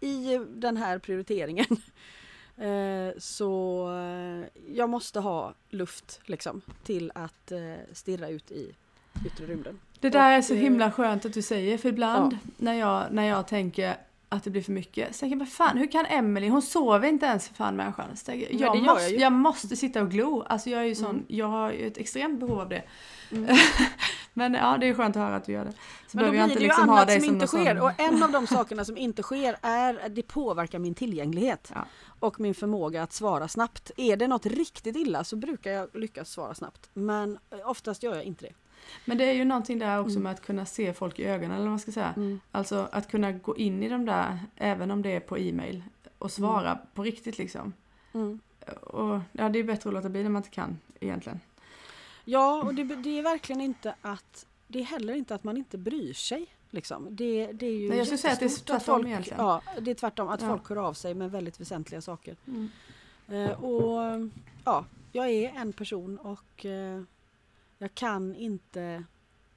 i den här prioriteringen eh, så eh, jag måste ha luft liksom till att stirra ut i yttre rymden. Det där är Och, så eh, himla skönt att du säger för ibland när, jag, när jag tänker att det blir för mycket. Så tänker jag, vad fan, hur kan Emily, hon sover inte ens för fan människan. Så tänker jag, jag, gör måste, jag ju. jag måste sitta och glo. Alltså jag är ju sån, Mm. jag har ju ett extremt behov av det. Mm. Men ja, det är skönt att höra att du gör det. Så Men då jag blir inte det ju liksom ha annat som som inte sker sån- och en av de sakerna som inte sker är att det påverkar min tillgänglighet Ja. och min förmåga att svara snabbt. Är det något riktigt illa så brukar jag lyckas svara snabbt men eh, oftast gör jag inte det. Men det är ju någonting där också Mm. med att kunna se folk i ögonen eller vad man ska säga. Mm. Alltså att kunna gå in i de där, även om det är på e-mail, och svara på riktigt liksom. Mm. Och ja, det är bättre att låta bli när man inte kan egentligen. Ja och det, det är verkligen inte att det är heller inte att man inte bryr sig. Liksom. Det, det är ju Nej, jag skulle säga att det är tvärtom folk, egentligen. Ja, det är tvärtom. Att Ja. folk hör av sig med väldigt väsentliga saker. Mm. Eh, och ja, jag är en person och eh, jag kan inte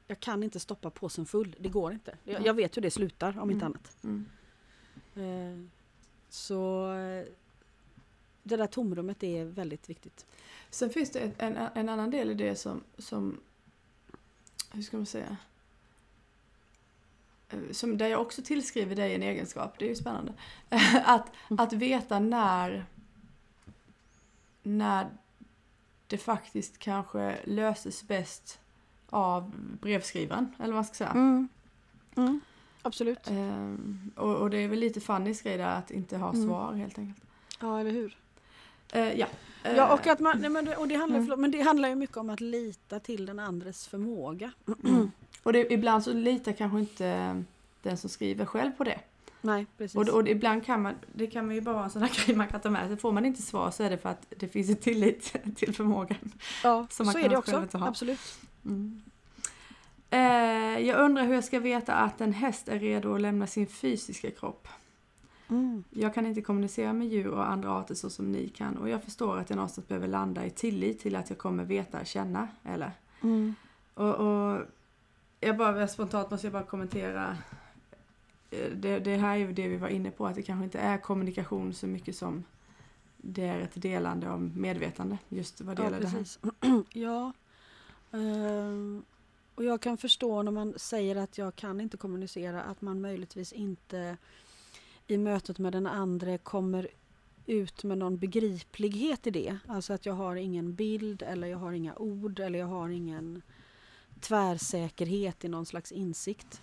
jag kan inte stoppa påsen full. Det går inte. Jag, jag vet hur det slutar om inte Mm. annat. Mm. Eh, så det där tomrummet är väldigt viktigt. Sen finns det en, en, en annan del i det som, som hur ska man säga, Eh, som, där jag också tillskriver dig en egenskap, det är ju spännande. att, att veta när, när det faktiskt kanske löses bäst av brevskrivaren, eller vad man ska säga. Mm. Mm. Absolut. Ehm, och, och det är väl lite Fannys grej där att inte ha Mm. svar helt enkelt. Ja, eller hur? Eh, ja. Ja, och Eh, att man, nej, men, och det handlar, Mm. förlåt, men det handlar ju mycket om att lita till den andres förmåga. Mm. Och det, ibland så litar kanske inte den som skriver själv på det. Nej, precis. Och, och ibland kan man, det kan man ju bara vara en sån här grej man kan ta med sig. Får man inte svar så är det för att det finns en tillit till förmågan. ja, som så man är det kan också. inte ha. Absolut. Mm. Eh, jag undrar hur jag ska veta att en häst är redo att lämna sin fysiska kropp. Mm. Jag kan inte kommunicera med djur och andra arter så som ni kan och jag förstår att jag någonstans behöver landa i tillit till att jag kommer veta, känna eller Mm. Och, och jag bara spontant måste jag bara kommentera. Eh, Det, det här är ju det vi var inne på, att det kanske inte är kommunikation så mycket som det är ett delande av medvetande. Just vad det Ja, gäller det här. ja. Eh, och jag kan förstå när man säger att jag kan inte kommunicera att man möjligtvis inte i mötet med den andra kommer ut med någon begriplighet i det. Alltså att jag har ingen bild eller jag har inga ord eller jag har ingen tvärsäkerhet i någon slags insikt.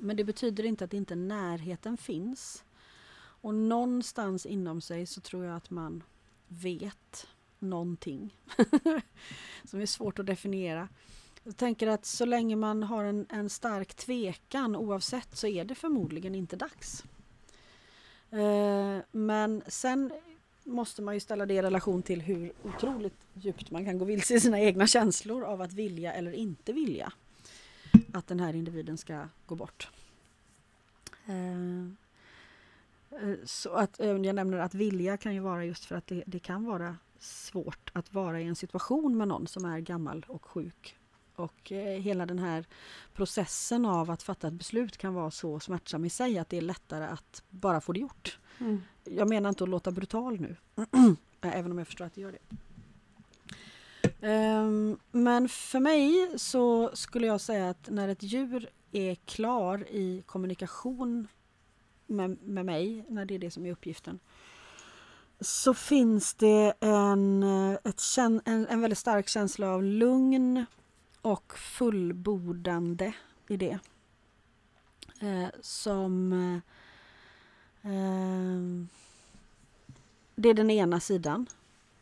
Men det betyder inte att inte närheten finns. Och någonstans inom sig så tror jag att man vet någonting som är svårt att definiera. Jag tänker att så länge man har en, en stark tvekan oavsett så är det förmodligen inte dags. Eh, men sen måste man ju ställa det i relation till hur otroligt djupt man kan gå vilse i sina egna känslor av att vilja eller inte vilja att den här individen ska gå bort. Eh, eh, så att jag nämner att vilja kan ju vara just för att det, det kan vara svårt att vara i en situation med någon som är gammal och sjuk och eh, hela den här processen av att fatta ett beslut kan vara så smärtsam i sig att det är lättare att bara få det gjort. Mm. Jag menar inte att låta brutal nu, även om jag förstår att det gör det. Um, men för mig så skulle jag säga att när ett djur är klar i kommunikation med, med mig, när det är det som är uppgiften, så finns det en, ett, en, en väldigt stark känsla av lugn, och fullbordande i det. Eh, som... Eh, ehm, det är den ena sidan.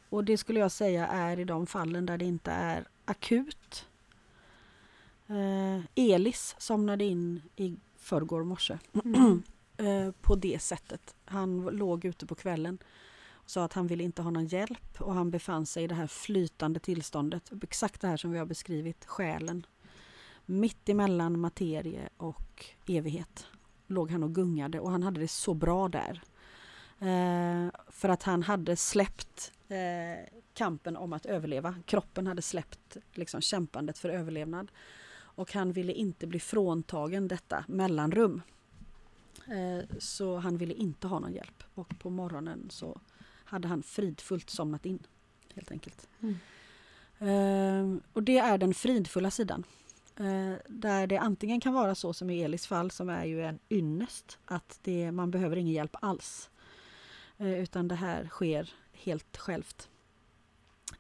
Och det skulle jag säga är i de fallen där det inte är akut. Eh, Elis somnade in i förrgår morse. Mm. eh, på det sättet. Han låg ute på kvällen sa att han ville inte ha någon hjälp och han befann sig i det här flytande tillståndet. Exakt det här som vi har beskrivit, själen. Mitt emellan materie och evighet låg han och gungade och han hade det så bra där. Eh, för att han hade släppt eh, kampen om att överleva. Kroppen hade släppt liksom, kämpandet för överlevnad. Och han ville inte bli fråntagen detta mellanrum. Eh, så han ville inte ha någon hjälp. Och på morgonen så hade han fridfullt somnat in. Helt enkelt. Mm. Uh, och det är den fridfulla sidan. Där det antingen kan vara så som i Elis fall som är ju en ynnest. Att det, man behöver ingen hjälp alls. Utan det här sker helt självt.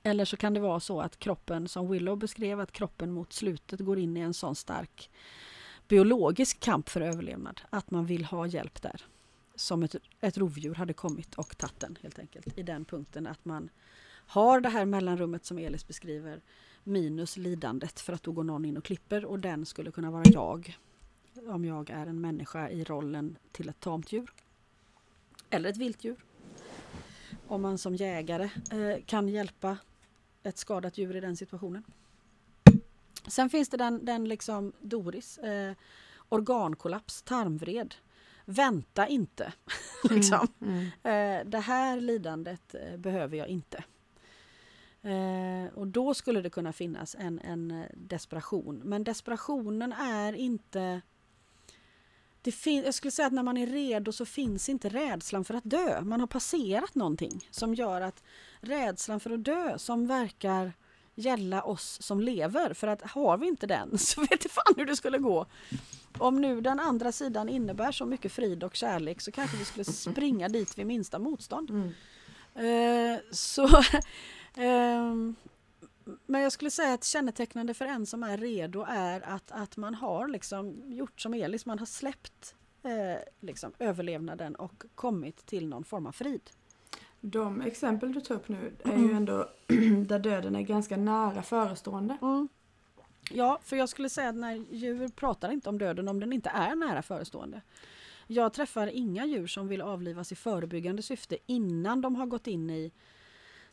Eller så kan det vara så att kroppen, som Willow beskrev, att kroppen mot slutet går in i en sån stark biologisk kamp för överlevnad. Att man vill ha hjälp där som ett, ett rovdjur hade kommit och tagit den helt enkelt. I den punkten att man har det här mellanrummet som Elis beskriver minus lidandet för att då går någon in och klipper och den skulle kunna vara jag. Om jag är en människa i rollen till ett tamt djur. Eller ett viltdjur. Om man som jägare eh, kan hjälpa ett skadat djur i den situationen. Sen finns det den, den liksom Doris, eh, organkollaps, tarmvred. Vänta inte. liksom. Mm, mm. Eh, det här lidandet eh, behöver jag inte. Eh, och då skulle det kunna finnas en, en desperation. Men desperationen är inte... Det fin- jag skulle säga att när man är redo så finns inte rädslan för att dö. Man har passerat någonting som gör att rädslan för att dö som verkar gälla oss som lever. För att har vi inte den så vet jag fan hur det skulle gå. Om nu den andra sidan innebär så mycket frid och kärlek så kanske vi skulle springa dit vid minsta motstånd. Mm. Uh, så, uh, men jag skulle säga att kännetecknande för en som är redo är att, att man har liksom gjort som Elis, man har släppt uh, liksom överlevnaden och kommit till någon form av frid. De exempel du tar upp nu är mm. ju ändå där döden är ganska nära förestående. Mm. Ja, för jag skulle säga att när djur pratar inte om döden om den inte är nära förestående. Jag träffar inga djur som vill avlivas i förebyggande syfte innan de har gått in i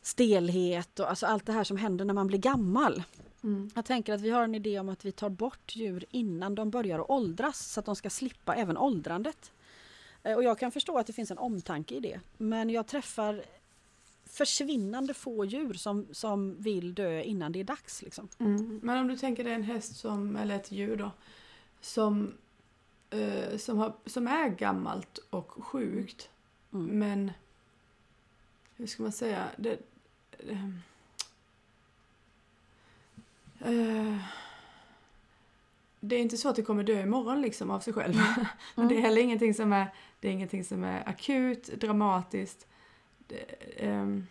stelhet och alltså allt det här som händer när man blir gammal. Mm. Jag tänker att vi har en idé om att vi tar bort djur innan de börjar att åldras så att de ska slippa även åldrandet. Eh, och jag kan förstå att det finns en omtanke i det. Men jag träffar försvinnande få djur som, som vill dö innan det är dags. Liksom. Mm. Men om du tänker dig en häst som, eller ett djur då, som, eh, som, har, som är gammalt och sjukt. Mm. Men hur ska man säga? Det, det, Eh, det är inte så att det kommer dö imorgon liksom av sig själv. Men det är heller ingenting som är, det är ingenting som är akut, dramatiskt. Det, ehm,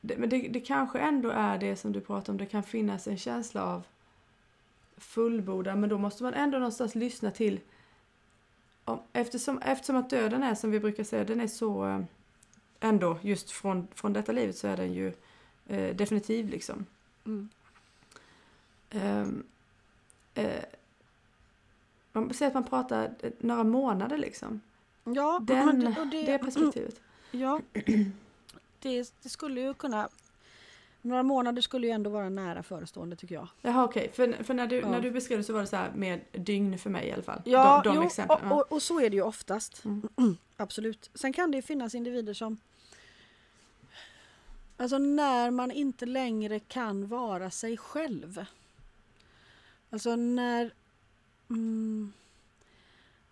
det, men det, det kanske ändå är det som du pratar om, det kan finnas en känsla av fullbordan, men då måste man ändå någonstans lyssna till om, eftersom, eftersom att döden är som vi brukar säga, den är så eh, ändå just från, från detta livet så är den ju eh, definitiv liksom. Mm. Um, eh, man säger att man pratar eh, några månader liksom. Ja, Den, men det, och det, perspektivet. ja det, det skulle ju kunna... Några månader skulle ju ändå vara nära förestående tycker jag. Jaha okej, för, för när, du, Ja. när du beskrev det så var det så här med dygn för mig i alla fall. Ja, de de jo, exemplen. och, och, och så är det ju oftast. Mm. Absolut. Sen kan det ju finnas individer som... Alltså när man inte längre kan vara sig själv. Alltså när... Mm,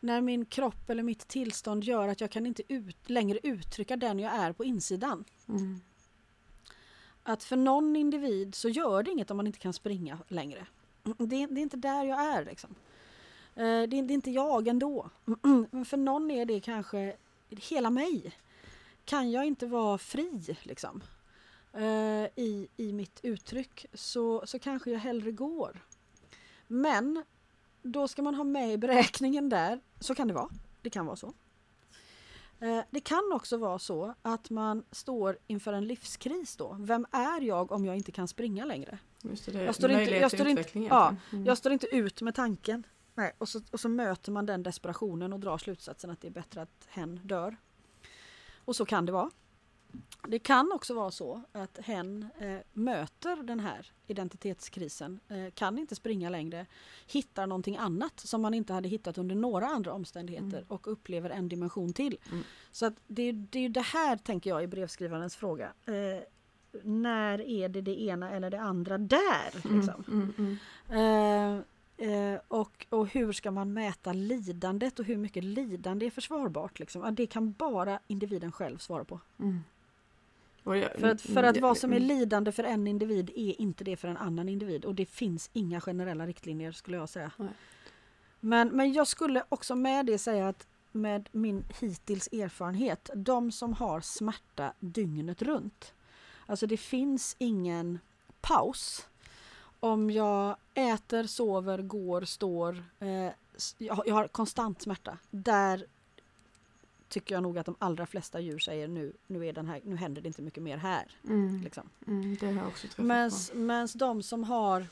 när min kropp eller mitt tillstånd gör att jag kan inte ut, längre uttrycka den jag är på insidan. Mm. Att för någon individ så gör det inget om man inte kan springa längre. Det är, det är inte där jag är liksom. Eh, det är, det är inte jag ändå. Men för någon är det kanske hela mig. Kan jag inte vara fri liksom eh, i, i mitt uttryck så, så kanske jag hellre går. Men då ska man ha med i beräkningen där, så kan det vara. Det kan vara så. Eh, Det kan också vara så att man står inför en livskris då. Vem är jag om jag inte kan springa längre? Just det, det är Jag står inte- möjlighet jag till står inte- utveckling ja, egentligen. Mm. Jag står inte ut med tanken. Nej, och, så, och så möter man den desperationen och drar slutsatsen att det är bättre att hen dör. Och så kan det vara. Det kan också vara så att hen eh, möter den här identitetskrisen, eh, kan inte springa längre, hittar någonting annat som man inte hade hittat under några andra omständigheter Mm. och upplever en dimension till. Mm. Så att det, det är det här, tänker jag, i brevskrivarens fråga. Eh, när är det det ena eller det andra där? Mm, Liksom? mm, mm. Eh, eh, och, och hur ska man mäta lidandet och hur mycket lidande är försvarbart? Liksom? Det kan bara individen själv svara på. Mm. Jag- För att, för att vad som är mm. lidande för en individ är inte det för en annan individ. Och det finns inga generella riktlinjer skulle jag säga. Nej. Men, men jag skulle också med det säga att med min hittills erfarenhet, de som har smärta dygnet runt. Alltså det finns ingen paus. Om jag äter, sover, går, står. Eh, jag, jag har konstant smärta. Där tycker jag nog att de allra flesta djur säger nu, nu, är den här, nu händer det inte mycket mer här. Mm, Liksom. mm, det har jag också träffat mens de som har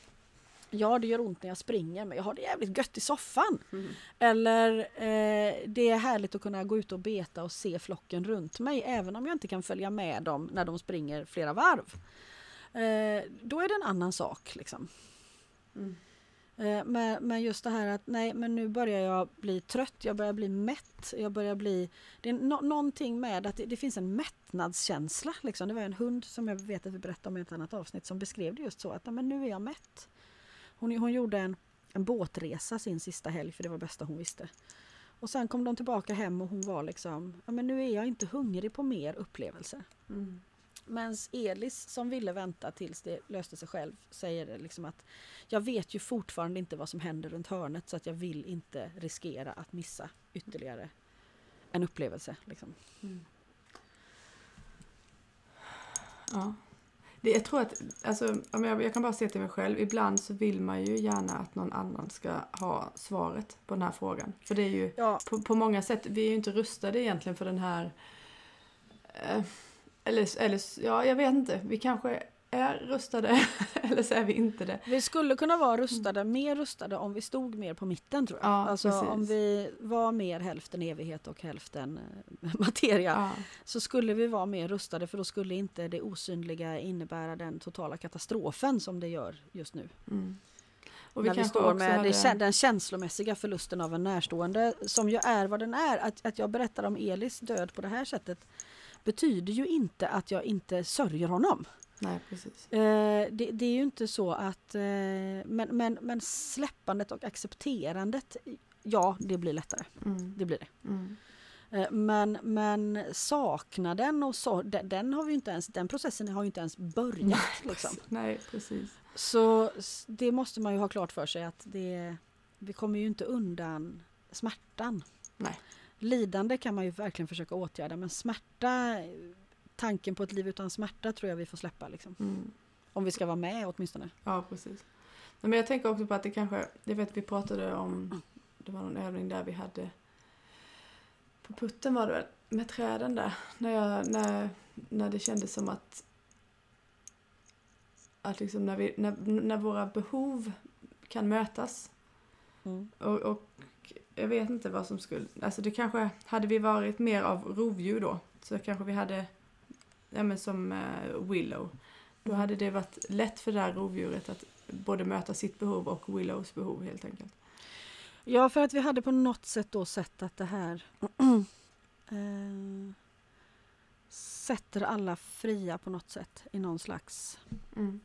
Ja det gör ont när jag springer men jag har det jävligt gött i soffan. Mm. Eller eh, det är härligt att kunna gå ut och beta och se flocken runt mig även om jag inte kan följa med dem när de springer flera varv. Eh, då är det en annan sak. Liksom. Mm. Eh, men, men just det här att nej men nu börjar jag bli trött, jag börjar bli mätt, jag börjar bli... Det är no någonting med att det, det finns en mättnadskänsla. Liksom. Det var en hund som jag vet att vi berättade om i ett annat avsnitt som beskrev det just så att nej, men nu är jag mätt. Hon, hon gjorde en, en båtresa sin sista helg för det var det bästa hon visste. Och sen kom de tillbaka hem och hon var liksom, ja men nu är jag inte hungrig på mer upplevelser. Mm. Men Elis som ville vänta tills det löste sig själv säger liksom att jag vet ju fortfarande inte vad som händer runt hörnet så att jag vill inte riskera att missa ytterligare en upplevelse. Liksom. Mm. Ja. Det, jag tror att, alltså, jag, jag kan bara se till mig själv, ibland så vill man ju gärna att någon annan ska ha svaret på den här frågan. För det är ju Ja, på, på många sätt, vi är ju inte rustade egentligen för den här... Eh, eller, eller, ja, jag vet inte. Vi kanske är rustade, eller så är vi inte det. vi skulle kunna vara rustade, mer rustade om vi stod mer på mitten tror jag. Ja, alltså precis. om vi var mer hälften evighet och hälften eh, materia. Ja. så skulle vi vara mer rustade för då skulle inte det osynliga innebära den totala katastrofen som det gör just nu. Mm. Och vi när vi står också med hade... den känslomässiga förlusten av en närstående som ju är vad den är. Att, att jag berättar om Elis död på det här sättet betyder ju inte att jag inte sörjer honom. Nej, precis. Eh, det, det är ju inte så att... Eh, men, men, men släppandet och accepterandet, ja det blir lättare. Mm. Det blir det. Mm. Eh, Men, men saknaden och så, den, den, har vi inte ens, den processen har ju inte ens börjat. Liksom. Nej, precis. Så det måste man ju ha klart för sig att det, vi kommer ju inte undan smärtan. Nej. Lidande kan man ju verkligen försöka åtgärda men smärta, tanken på ett liv utan smärta tror jag vi får släppa. Liksom. Mm. Om vi ska vara med åtminstone. Ja, precis. Men jag tänker också på att det kanske, det vet vi pratade om, det var någon övning där vi hade på putten var det väl, med träden där. När, jag, när, när det kändes som att att liksom när, vi, när, när våra behov kan mötas Mm. och, och jag vet inte vad som skulle, alltså det kanske, hade vi varit mer av rovdjur då så kanske vi hade, ja men som eh, Willow, då hade det varit lätt för det här rovdjuret att både möta sitt behov och Willows behov helt enkelt. Ja, för att vi hade på något sätt då sett att det här eh, sätter alla fria på något sätt i någon slags Mm.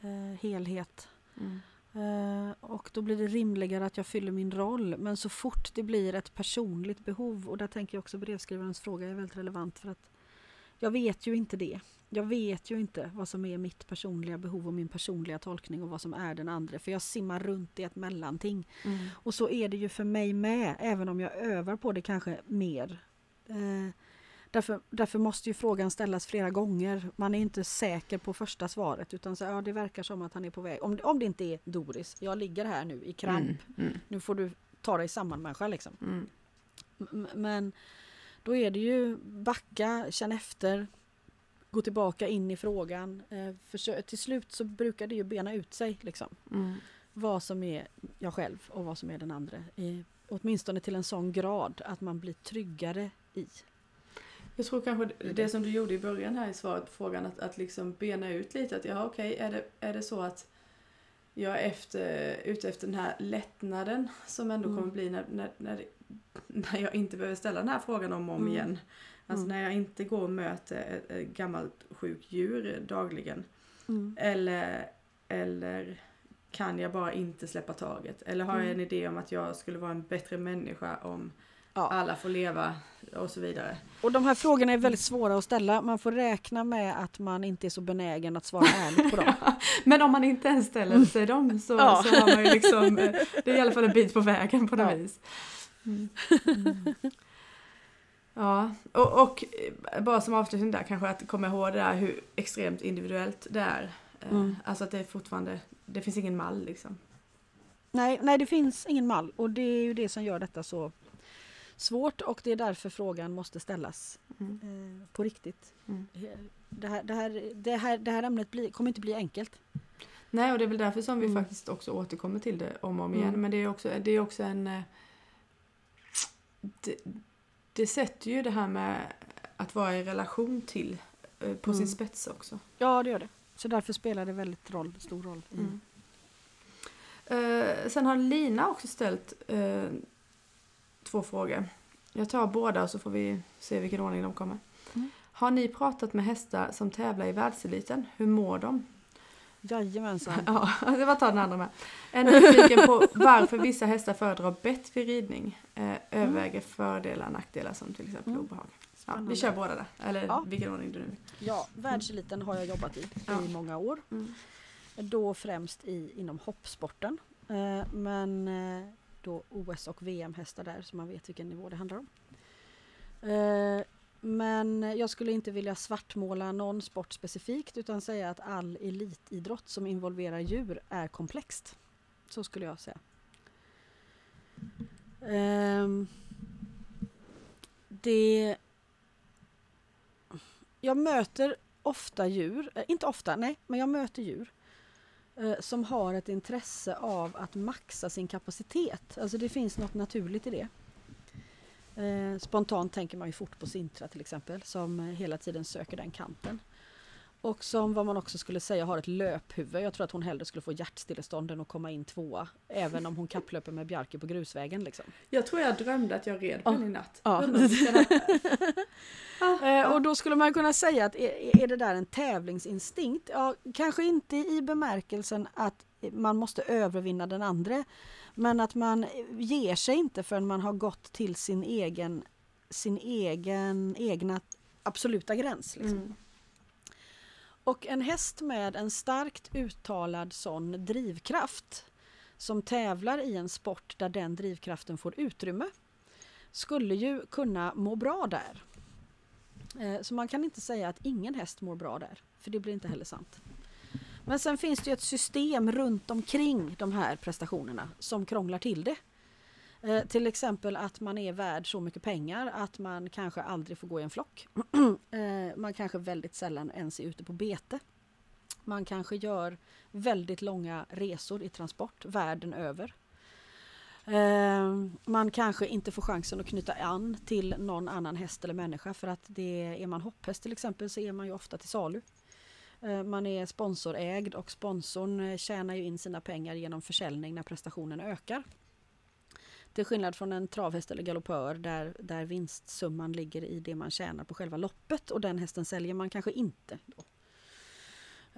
eh, helhet. Mm. Eh, och då blir det rimligare att jag fyller min roll. Men så fort det blir ett personligt behov, och där tänker jag också brevskrivarens fråga är väldigt relevant för att jag vet ju inte det. Jag vet ju inte vad som är mitt personliga behov och min personliga tolkning och vad som är den andra. För jag simmar runt i ett mellanting. Mm. Och så är det ju för mig med, även om jag övar på det kanske mer. Eh, därför, därför måste ju frågan ställas flera gånger. Man är inte säker på första svaret utan så, ja, det verkar som att han är på väg. Om, om det inte är Doris, jag ligger här nu i kramp. Mm. Mm. Nu får du ta dig samman människa liksom. Mm. Men då är det ju backa, känn efter, gå tillbaka in i frågan. Eh, försö- till slut så brukar det ju bena ut sig liksom Mm. vad som är jag själv och vad som är den andra. Eh, åtminstone till en sån grad att man blir tryggare i. Jag tror kanske det- det som du gjorde i början här i svaret på frågan att, att liksom bena ut lite att ja okej är, det, är det så att jag är efter, ute efter den här lättnaden som ändå Mm. kommer bli när, när, när, när jag inte behöver ställa den här frågan om och om Mm. igen. Alltså Mm. när jag inte går och möter ett, ett gammalt sjukt djur dagligen. Mm. Eller, eller kan jag bara inte släppa taget? Eller har jag en Mm. idé om att jag skulle vara en bättre människa om Ja. alla får leva och så vidare. Och de här frågorna är väldigt svåra att ställa. Man får räkna med att man inte är så benägen att svara ärligt på dem. Men om man inte ens ställer sig dem så, Ja. så har man ju liksom, eh, det är i alla fall en bit på vägen på något Ja. vis. Mm. Mm. Ja, och, och eh, bara som avslutning där kanske att komma ihåg det där hur extremt individuellt det är. Eh, Mm. Alltså att det är fortfarande, det finns ingen mall liksom. Nej, nej, det finns ingen mall och det är ju det som gör detta så svårt och det är därför frågan måste ställas Mm. eh, på riktigt. Mm. Eh, Det här, det här, det här, det här ämnet blir, kommer inte bli enkelt. Nej, och det är väl därför som vi Mm. faktiskt också återkommer till det om och om igen. Mm. Men det är också, det är också en... eh, Det, det sätter ju det här med att vara i relation till på sin Mm. spets också. Ja, det gör det. Så därför spelar det väldigt roll, stor roll. Eh, sen har Lina också ställt eh, två frågor. Jag tar båda och så får vi se vilken ordning de kommer. Mm. Har ni pratat med hästar som tävlar i världseliten? Hur mår de? Jajamensan. Ja, det var ta den andra med. En nyfiken på varför vissa hästar föredrar bett vid ridning. Eh, överväger fördelar och nackdelar som till exempel Mm. obehag. Ja, vi kör båda där. Eller Ja. vilken ordning du nu. Ja, världseliten har jag jobbat i Ja. i många år. Mm. Då främst i, inom hoppsporten. Eh, men eh, då OS och VM-hästar där så man vet vilken nivå det handlar om. Eh, men jag skulle inte vilja svartmåla någon sport specifikt utan säga att all elitidrott som involverar djur är komplext. Så skulle jag säga. Ehm, det... Jag möter ofta djur, eh, inte ofta, nej, men jag möter djur Eh, som har ett intresse av att maxa sin kapacitet. Alltså det finns något naturligt i det. Eh, spontant tänker man ju fort på Sintra till exempel som hela tiden söker den kanten. Och som vad man också skulle säga har ett löphuvud. Jag tror att hon hellre skulle få hjärtstillestånd än att komma in tvåa. Även om hon kapplöper med Bjarke på grusvägen. Liksom. Jag tror jag drömde att jag red på den i natt. Ja. Där. Eh, och då skulle man kunna säga att är, är det där en tävlingsinstinkt? Ja, kanske inte i bemärkelsen att man måste övervinna den andra. Men att man ger sig inte förrän man har gått till sin egen sin egen egna absoluta gräns. Liksom. Mm. Och en häst med en starkt uttalad sån drivkraft som tävlar i en sport där den drivkraften får utrymme skulle ju kunna må bra där. Eh, så man kan inte säga att ingen häst mår bra där, för det blir inte heller sant. Men sen finns det ju ett system runt omkring de här prestationerna som krånglar till det. Eh, till exempel att man är värd så mycket pengar att man kanske aldrig får gå i en flock. eh, man kanske väldigt sällan ens är ute på bete. Man kanske gör väldigt långa resor i transport världen över. Eh, man kanske inte får chansen att knyta an till någon annan häst eller människa för att det är man hopphäst till exempel så är man ju ofta till salu. Eh, man är sponsorägd och sponsorn eh, tjänar ju in sina pengar genom försäljning när prestationen ökar. Till skillnad från en travhäst eller galoppör där, där vinstsumman ligger i det man tjänar på själva loppet och den hästen säljer man kanske inte. Då.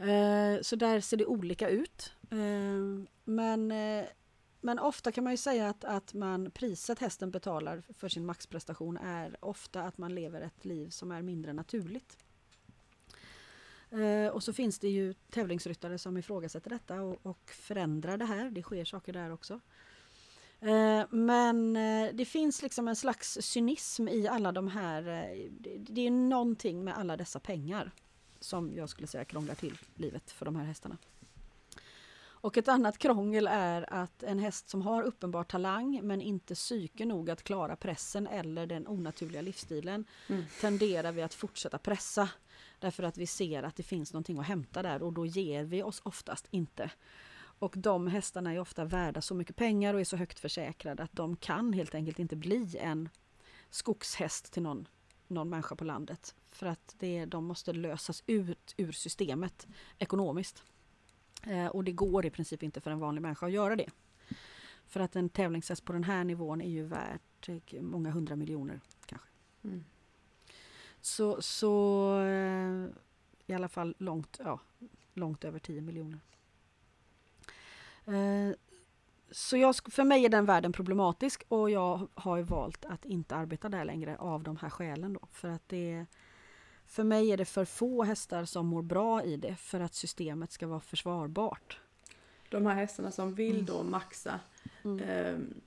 Eh, så där ser det olika ut. Eh, men, eh, men ofta kan man ju säga att, att man, priset hästen betalar för sin maxprestation är ofta att man lever ett liv som är mindre naturligt. Och så finns det ju tävlingsryttare som ifrågasätter detta och, och förändrar det här. Det sker saker där också. Eh, Men eh, det finns liksom en slags cynism i alla de här. eh, det- Det är någonting med alla dessa pengar som jag skulle säga krånglar till livet för de här hästarna. Och ett annat krångel är att en häst som har uppenbar talang men inte psyke nog att klara pressen eller den onaturliga livsstilen Mm. tenderar vi att fortsätta pressa därför att vi ser att det finns någonting att hämta där och då ger vi oss oftast inte. Och de hästarna är ofta värda så mycket pengar och är så högt försäkrade att de kan helt enkelt inte bli en skogshäst till någon, någon människa på landet. För att det, de måste lösas ut ur systemet ekonomiskt. Eh, och det går i princip inte för en vanlig människa att göra det. För att en tävlingshäst på den här nivån är ju värt eh, många hundra miljoner kanske. Mm. Så, så eh, i alla fall långt, ja, långt över 10 miljoner. Eh, Så jag, för mig är den världen problematisk och jag har valt att inte arbeta där längre av de här skälen. Då, för, att det, för mig är det för få hästar som mår bra i det för att systemet ska vara försvarbart. De här hästarna som vill Mm. då maxa. Mm. ehm,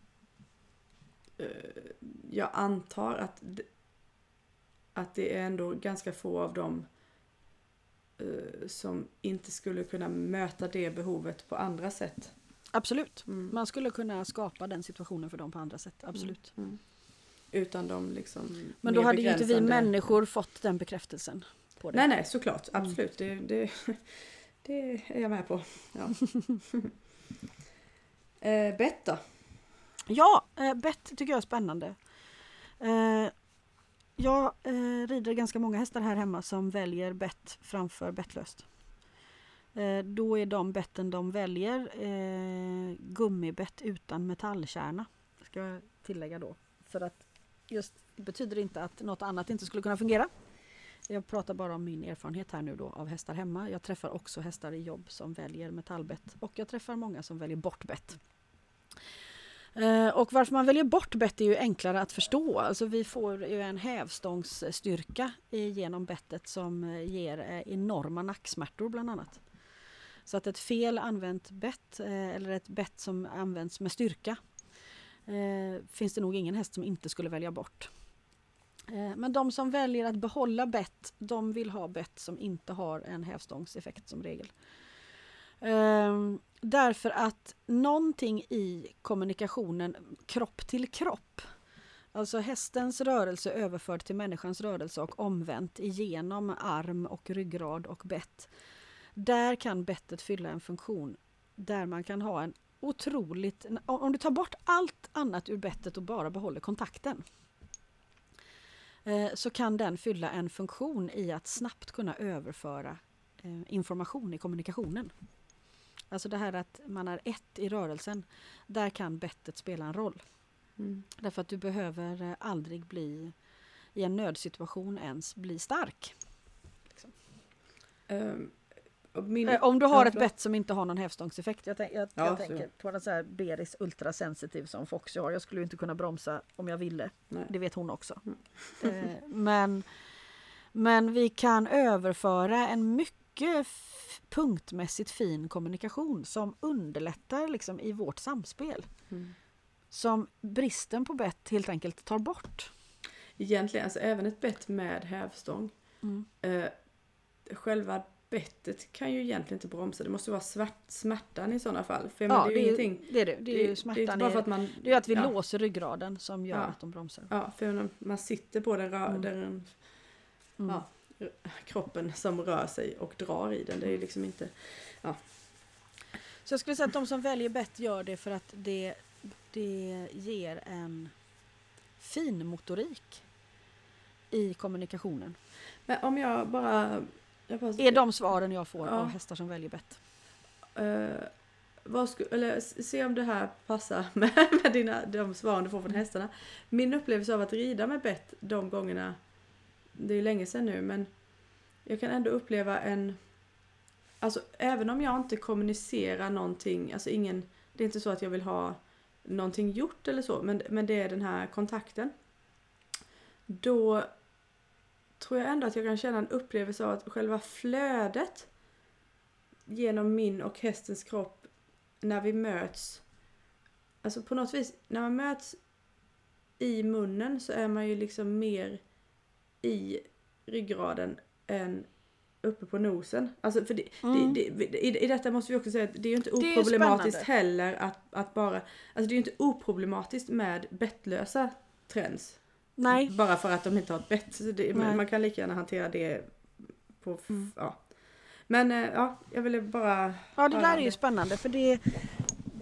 eh, jag antar att, att det är ändå ganska få av dem som inte skulle kunna möta det behovet på andra sätt. Absolut, Mm. man skulle kunna skapa den situationen för dem på andra sätt. Absolut. Mm. Utan de liksom Men då hade ju inte vi människor fått den bekräftelsen. På det. Nej, nej, såklart. Mm. Absolut. Det, det, det är jag med på. Ja. eh, bett då? Ja, eh, bett tycker jag är spännande. Eh, jag eh, rider ganska många hästar här hemma som väljer bett framför bettlöst. Eh, då är de betten de väljer eh, gummibett utan metallkärna. Ska jag tillägga då. För att just det betyder inte att något annat inte skulle kunna fungera. Jag pratar bara om min erfarenhet här nu då av hästar hemma. Jag träffar också hästar i jobb som väljer metallbett och jag träffar många som väljer bort bett. Eh, och varför man väljer bort bett är ju enklare att förstå. Alltså vi får ju en hävstångsstyrka genom bettet som eh, ger eh, enorma nacksmärtor bland annat. Så att ett fel använt bett eller ett bett som används med styrka finns det nog ingen häst som inte skulle välja bort. Men de som väljer att behålla bett, de vill ha bett som inte har en hävstångseffekt som regel. Ehm, därför att någonting i kommunikationen kropp till kropp, alltså hästens rörelse överförd till människans rörelse och omvänt igenom arm och ryggrad och bett. Där kan bettet fylla en funktion där man kan ha en otroligt... Om du tar bort allt annat ur bettet och bara behåller kontakten eh, så kan den fylla en funktion i att snabbt kunna överföra eh, information i kommunikationen. Alltså det här att man är ett i rörelsen. Där kan bettet spela en roll. Mm. Därför att du behöver eh, aldrig bli i en nödsituation ens bli stark. Ehm, och min, Eh, Om du har ett bett som inte har någon hävstångseffekt. Jag, tänk, jag, Ja, jag tänker på en sån här Beris ultrasensitiv som Foxy har. Jag skulle inte kunna bromsa om jag ville. Nej. Det vet hon också. Mm. Eh, men, men vi kan överföra en mycket f- punktmässigt fin kommunikation som underlättar liksom i vårt samspel. Mm. Som bristen på bett helt enkelt tar bort. Egentligen, alltså även ett bett med hävstång. Mm. Eh, själva bettet kan ju egentligen inte bromsa. Det måste vara svart, smärtan i sådana fall. För menar, det är ju ingenting. det är det. Det är ju det är smärtan. bara för att man... det är att vi ja. låser ryggraden som gör Ja. att de bromsar. Ja, för man sitter på den, Mm. den Mm. Ja. Kroppen som rör sig och drar i den. Det är liksom inte... Så jag skulle säga att de som väljer bett gör det för att det, det ger en fin motorik i kommunikationen. Men om jag bara... Jag bara är de svaren jag får Ja. av hästar som väljer bett. Eh, vad sku, eller se om det här passar med, med dina, de svaren du får från hästarna. Min upplevelse av att rida med bett de gångerna, det är länge sedan nu, men jag kan ändå uppleva en... Alltså även om jag inte kommunicerar någonting, alltså ingen... Det är inte så att jag vill ha någonting gjort eller så, men, men det är den här kontakten. Då tror jag ändå att jag kan känna en upplevelse av att själva flödet genom min och hästens kropp när vi möts. Alltså på något vis, när man möts i munnen så är man ju liksom mer i ryggraden än uppe på nosen. Alltså för det, Mm. det, det, i, I detta måste vi också säga att det är ju inte oproblematiskt heller att, att bara... Alltså det är ju inte oproblematiskt med bettlösa trends. Nej. Bara för att de inte har ett bett. Det, man kan lika gärna hantera det på... Mm. Ja. Men eh, ja, jag ville bara... Ja, det där är ju spännande för det,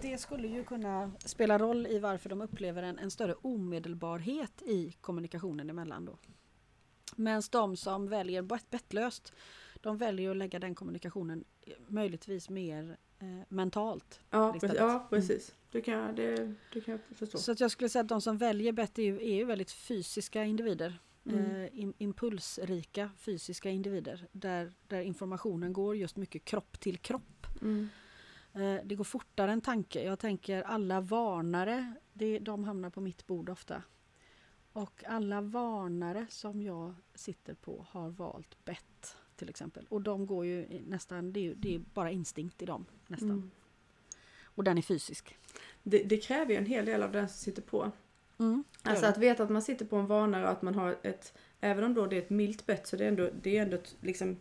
det skulle ju kunna spela roll i varför de upplever en, en större omedelbarhet i kommunikationen emellan då. Medan de som väljer bett- bettlöst, de väljer att lägga den kommunikationen eh, möjligtvis mer eh, mentalt. Ja, precis. Ja, precis. Det, kan, det, det kan jag förstå. Så att jag skulle säga att de som väljer bett är ju, är ju väldigt fysiska individer. Mm. Eh, im- impulsrika fysiska individer där, där informationen går just mycket kropp till kropp. Mm. Eh, Det går fortare än tanke. Jag tänker alla varnare, det, de hamnar på mitt bord ofta. Och alla varnare som jag sitter på har valt bett till exempel. Och de går ju nästan, det är, ju- det är bara instinkt i dem nästan. Mm. Och den är fysisk. Det, det kräver ju en hel del av den som sitter på. Mm, Alltså att veta att man sitter på en varnare och att man har ett... Även om då det är ett milt bett så det är ändå, det är ändå ett, liksom...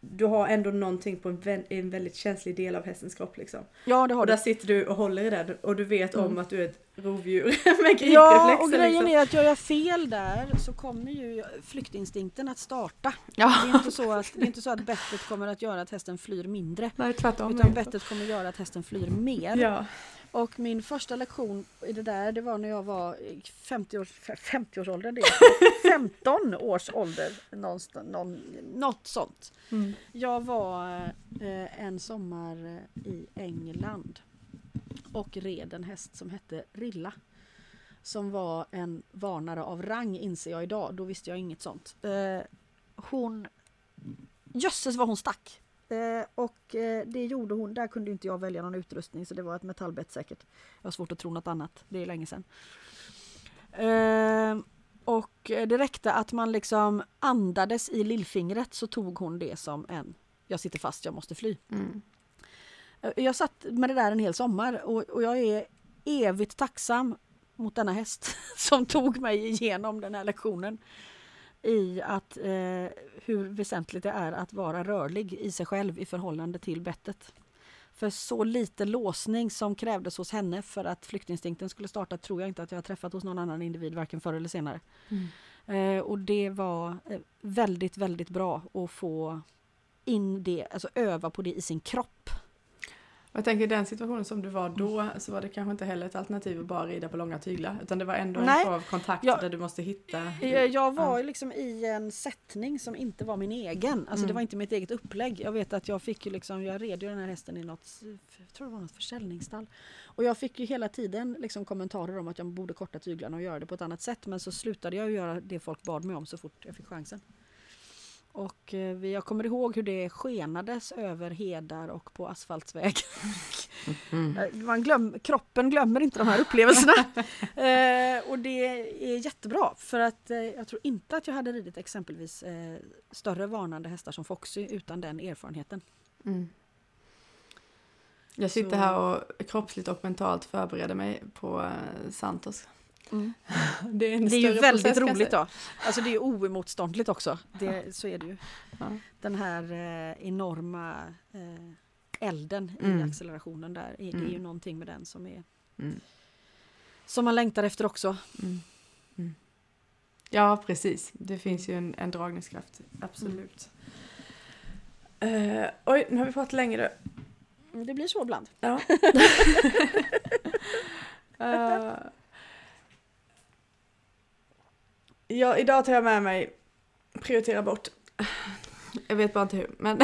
Du har ändå någonting på en, vä- en väldigt känslig del av hästens kropp liksom. Ja det har Och du. där sitter du och håller i den och du vet om Mm. att du är ett rovdjur med gripreflexer. Ja och grejen liksom. är att gör jag fel där så kommer ju flyktinstinkten att starta. Ja. Det är inte så att, det är inte så att bettet kommer att göra att hästen flyr mindre. Nej tvärtom. Utan bettet kommer att göra att hästen flyr mer. Ja. Och min första lektion i det där det var när jag var i 50 års, 50-årsåldern. Det är 15 års ålder. Någonstans, någon, något sånt. Mm. Jag var eh, en sommar eh, i England och red en häst som hette Rilla. Som var en varnare av rang inser jag idag. Då visste jag inget sånt. Eh, hon... Jösses vad hon stack! Eh, och eh, det gjorde hon. Där kunde inte jag välja någon utrustning så det var ett metallbett säkert. Jag har svårt att tro något annat. Det är länge sedan. Eh, och det räckte att man liksom andades i lillfingret så tog hon det som en jag sitter fast, jag måste fly. Mm. Eh, Jag satt med det där en hel sommar och, och jag är evigt tacksam mot denna häst som tog mig igenom den här lektionen. I att eh, hur väsentligt det är att vara rörlig i sig själv i förhållande till bettet. För så lite låsning som krävdes hos henne för att flyktinstinkten skulle starta tror jag inte att jag har träffat hos någon annan individ varken förr eller senare. Mm. Eh, och det var eh, väldigt, väldigt bra att få in det, alltså öva på det i sin kropp. Jag tänker i den situationen som du var då så var det kanske inte heller ett alternativ att bara rida på långa tyglar. Utan det var ändå Nej. en form av kontakt Ja. där du måste hitta... Eh, Jag var Ja. liksom i en sättning som inte var min egen. Alltså det Mm. var inte mitt eget upplägg. Jag vet att jag fick ju liksom, jag red ju den här hästen i något, jag tror det var något försäljningsstall. Och jag fick ju hela tiden liksom kommentarer om att jag borde korta tyglarna och göra det på ett annat sätt. Men så slutade jag ju göra det folk bad mig om så fort jag fick chansen. Och eh, jag kommer ihåg hur det skenades över hedar och på asfaltsvägar. Eh, Man glöm, kroppen glömmer inte de här upplevelserna. eh, och det är jättebra för att eh, jag tror inte att jag hade ridit exempelvis eh, större varnande hästar som Foxy utan den erfarenheten. Mm. Jag sitter Så- här och kroppsligt och mentalt förbereder mig på eh, Santos. Det är, en Det är ju väldigt process, roligt då. Alltså det är ju oemotståndligt också. Det, så är det ju. Ja. Den här eh, enorma eh, elden Mm. i accelerationen där. är- Det är ju Mm. någonting med den som är Mm. som man längtar efter också. Mm. Mm. Ja, precis. Det finns ju en, en dragningskraft. Absolut. Eh, oj, nu har vi pratat länge då. Det blir så ibland. Ja. Eh, ja, idag tar jag med mig prioritera bort. Jag vet bara inte hur, men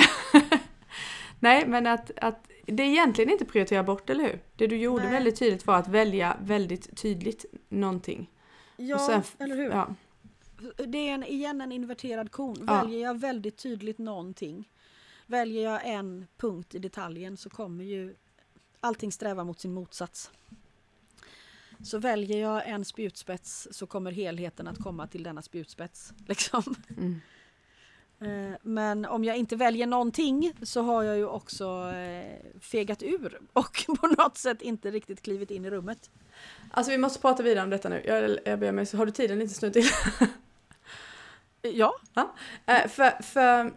Nej, men att, att det är egentligen inte prioritera bort, eller hur? Det du gjorde Nej. väldigt tydligt var att välja väldigt tydligt någonting. Ja, sen- eller hur? Ja, Det är en, igen en inverterad kon. Ja. Väljer jag väldigt tydligt någonting, väljer jag en punkt i detaljen så kommer ju allting sträva mot sin motsats. Så väljer jag en spjutspets så kommer helheten att komma till denna spjutspets. Liksom. mm. Eh, Men om jag inte väljer någonting så har jag ju också eh, fegat ur och på något sätt inte riktigt klivit in i rummet. Alltså vi måste prata vidare om detta nu. Jag, jag ber mig, så har du tiden lite snut till? Ja, Eh, för, för...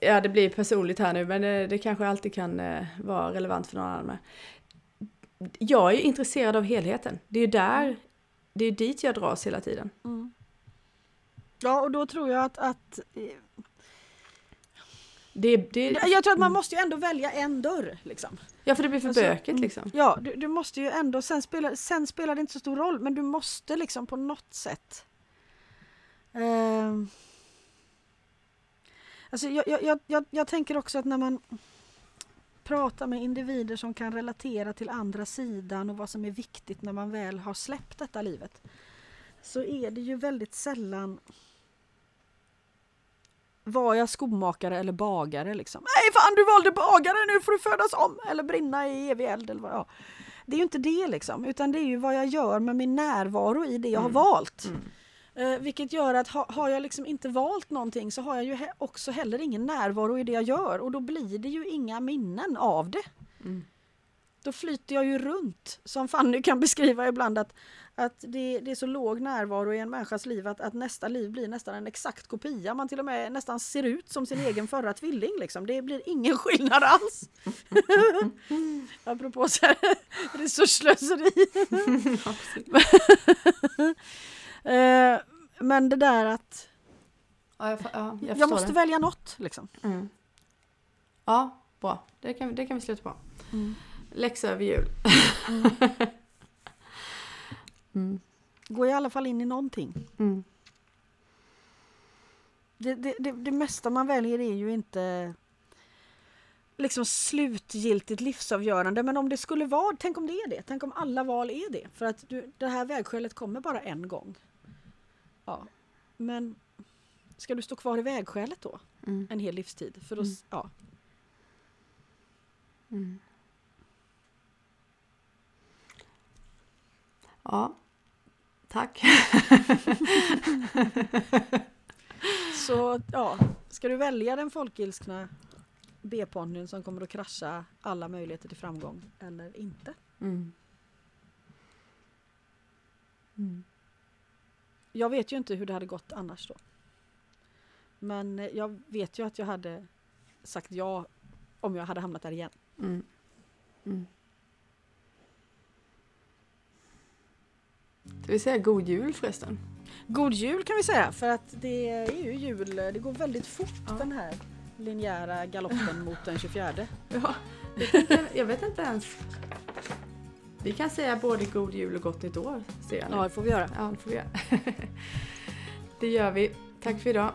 Ja, det blir personligt här nu, men det, det kanske alltid kan eh, vara relevant för någon annan med. Jag är ju intresserad av helheten. Det är ju där, det är dit jag dras hela tiden. Mm. Ja, och då tror jag att, att eh, Det, det, jag tror att man måste ju ändå välja en dörr. Liksom. ja, för det blir för Alltså, bökigt mm. liksom. Ja, du, du måste ju ändå, sen spelar, sen spelar det inte så stor roll, men du måste liksom på något sätt. ehm, alltså jag, jag, jag, jag tänker också att när man pratar med individer som kan relatera till andra sidan och vad som är viktigt när man väl har släppt detta livet. Så är det ju väldigt sällan var jag skomakare eller bagare liksom? Nej fan du valde bagare, nu får du födas om! Eller brinna i evig eld eller vad ja. Det är ju inte det liksom, utan det är ju vad jag gör med min närvaro i det jag har Mm. valt. Mm. Eh, vilket gör att ha, har jag liksom inte valt någonting så har jag ju he- också heller ingen närvaro i det jag gör och då blir det ju inga minnen av det. Mm. Då flyter jag ju runt, som Fanny kan beskriva ibland att, att det, det är så låg närvaro i en människas liv att, att nästa liv blir nästan en exakt kopia. Man till och med nästan ser ut som sin egen förra tvilling. Liksom. Det blir ingen skillnad alls. Apropå så här, resursslöseri. Eh, Men det där att Ja, jag, ja, jag, jag, måste det. välja något. Liksom. Mm. Ja, bra. Det kan, det kan vi sluta på. Läxa över jul. mm. Gå i alla fall in i någonting. Mm. Det, det, det, det mesta man väljer är ju inte liksom slutgiltigt livsavgörande. Men om det skulle vara, tänk om det är det. Tänk om alla val är det. För att du, det här vägskälet kommer bara en gång. Ja. Men ska du stå kvar i vägskälet då? Mm. En hel livstid? För då, s- ja. Mm. Ja, tack. Så ja, ska du välja den folkilskna B-ponnyn som kommer att krascha alla möjligheter till framgång eller inte? Mm. Mm. Jag vet ju inte hur det hade gått annars då. Men eh, jag vet ju att jag hade sagt ja om jag hade hamnat där igen. Mm. Mm. Ska vi säga god jul förresten? God jul kan vi säga för att det är ju jul, det går väldigt fort Ja. den här linjära galoppen mot den 24. Ja, jag, tänkte, jag vet inte ens. Vi kan säga både god jul och gott nytt år, ser jag nu. Ja, det får vi göra. Ja, det får vi göra. Det gör vi. Tack för idag.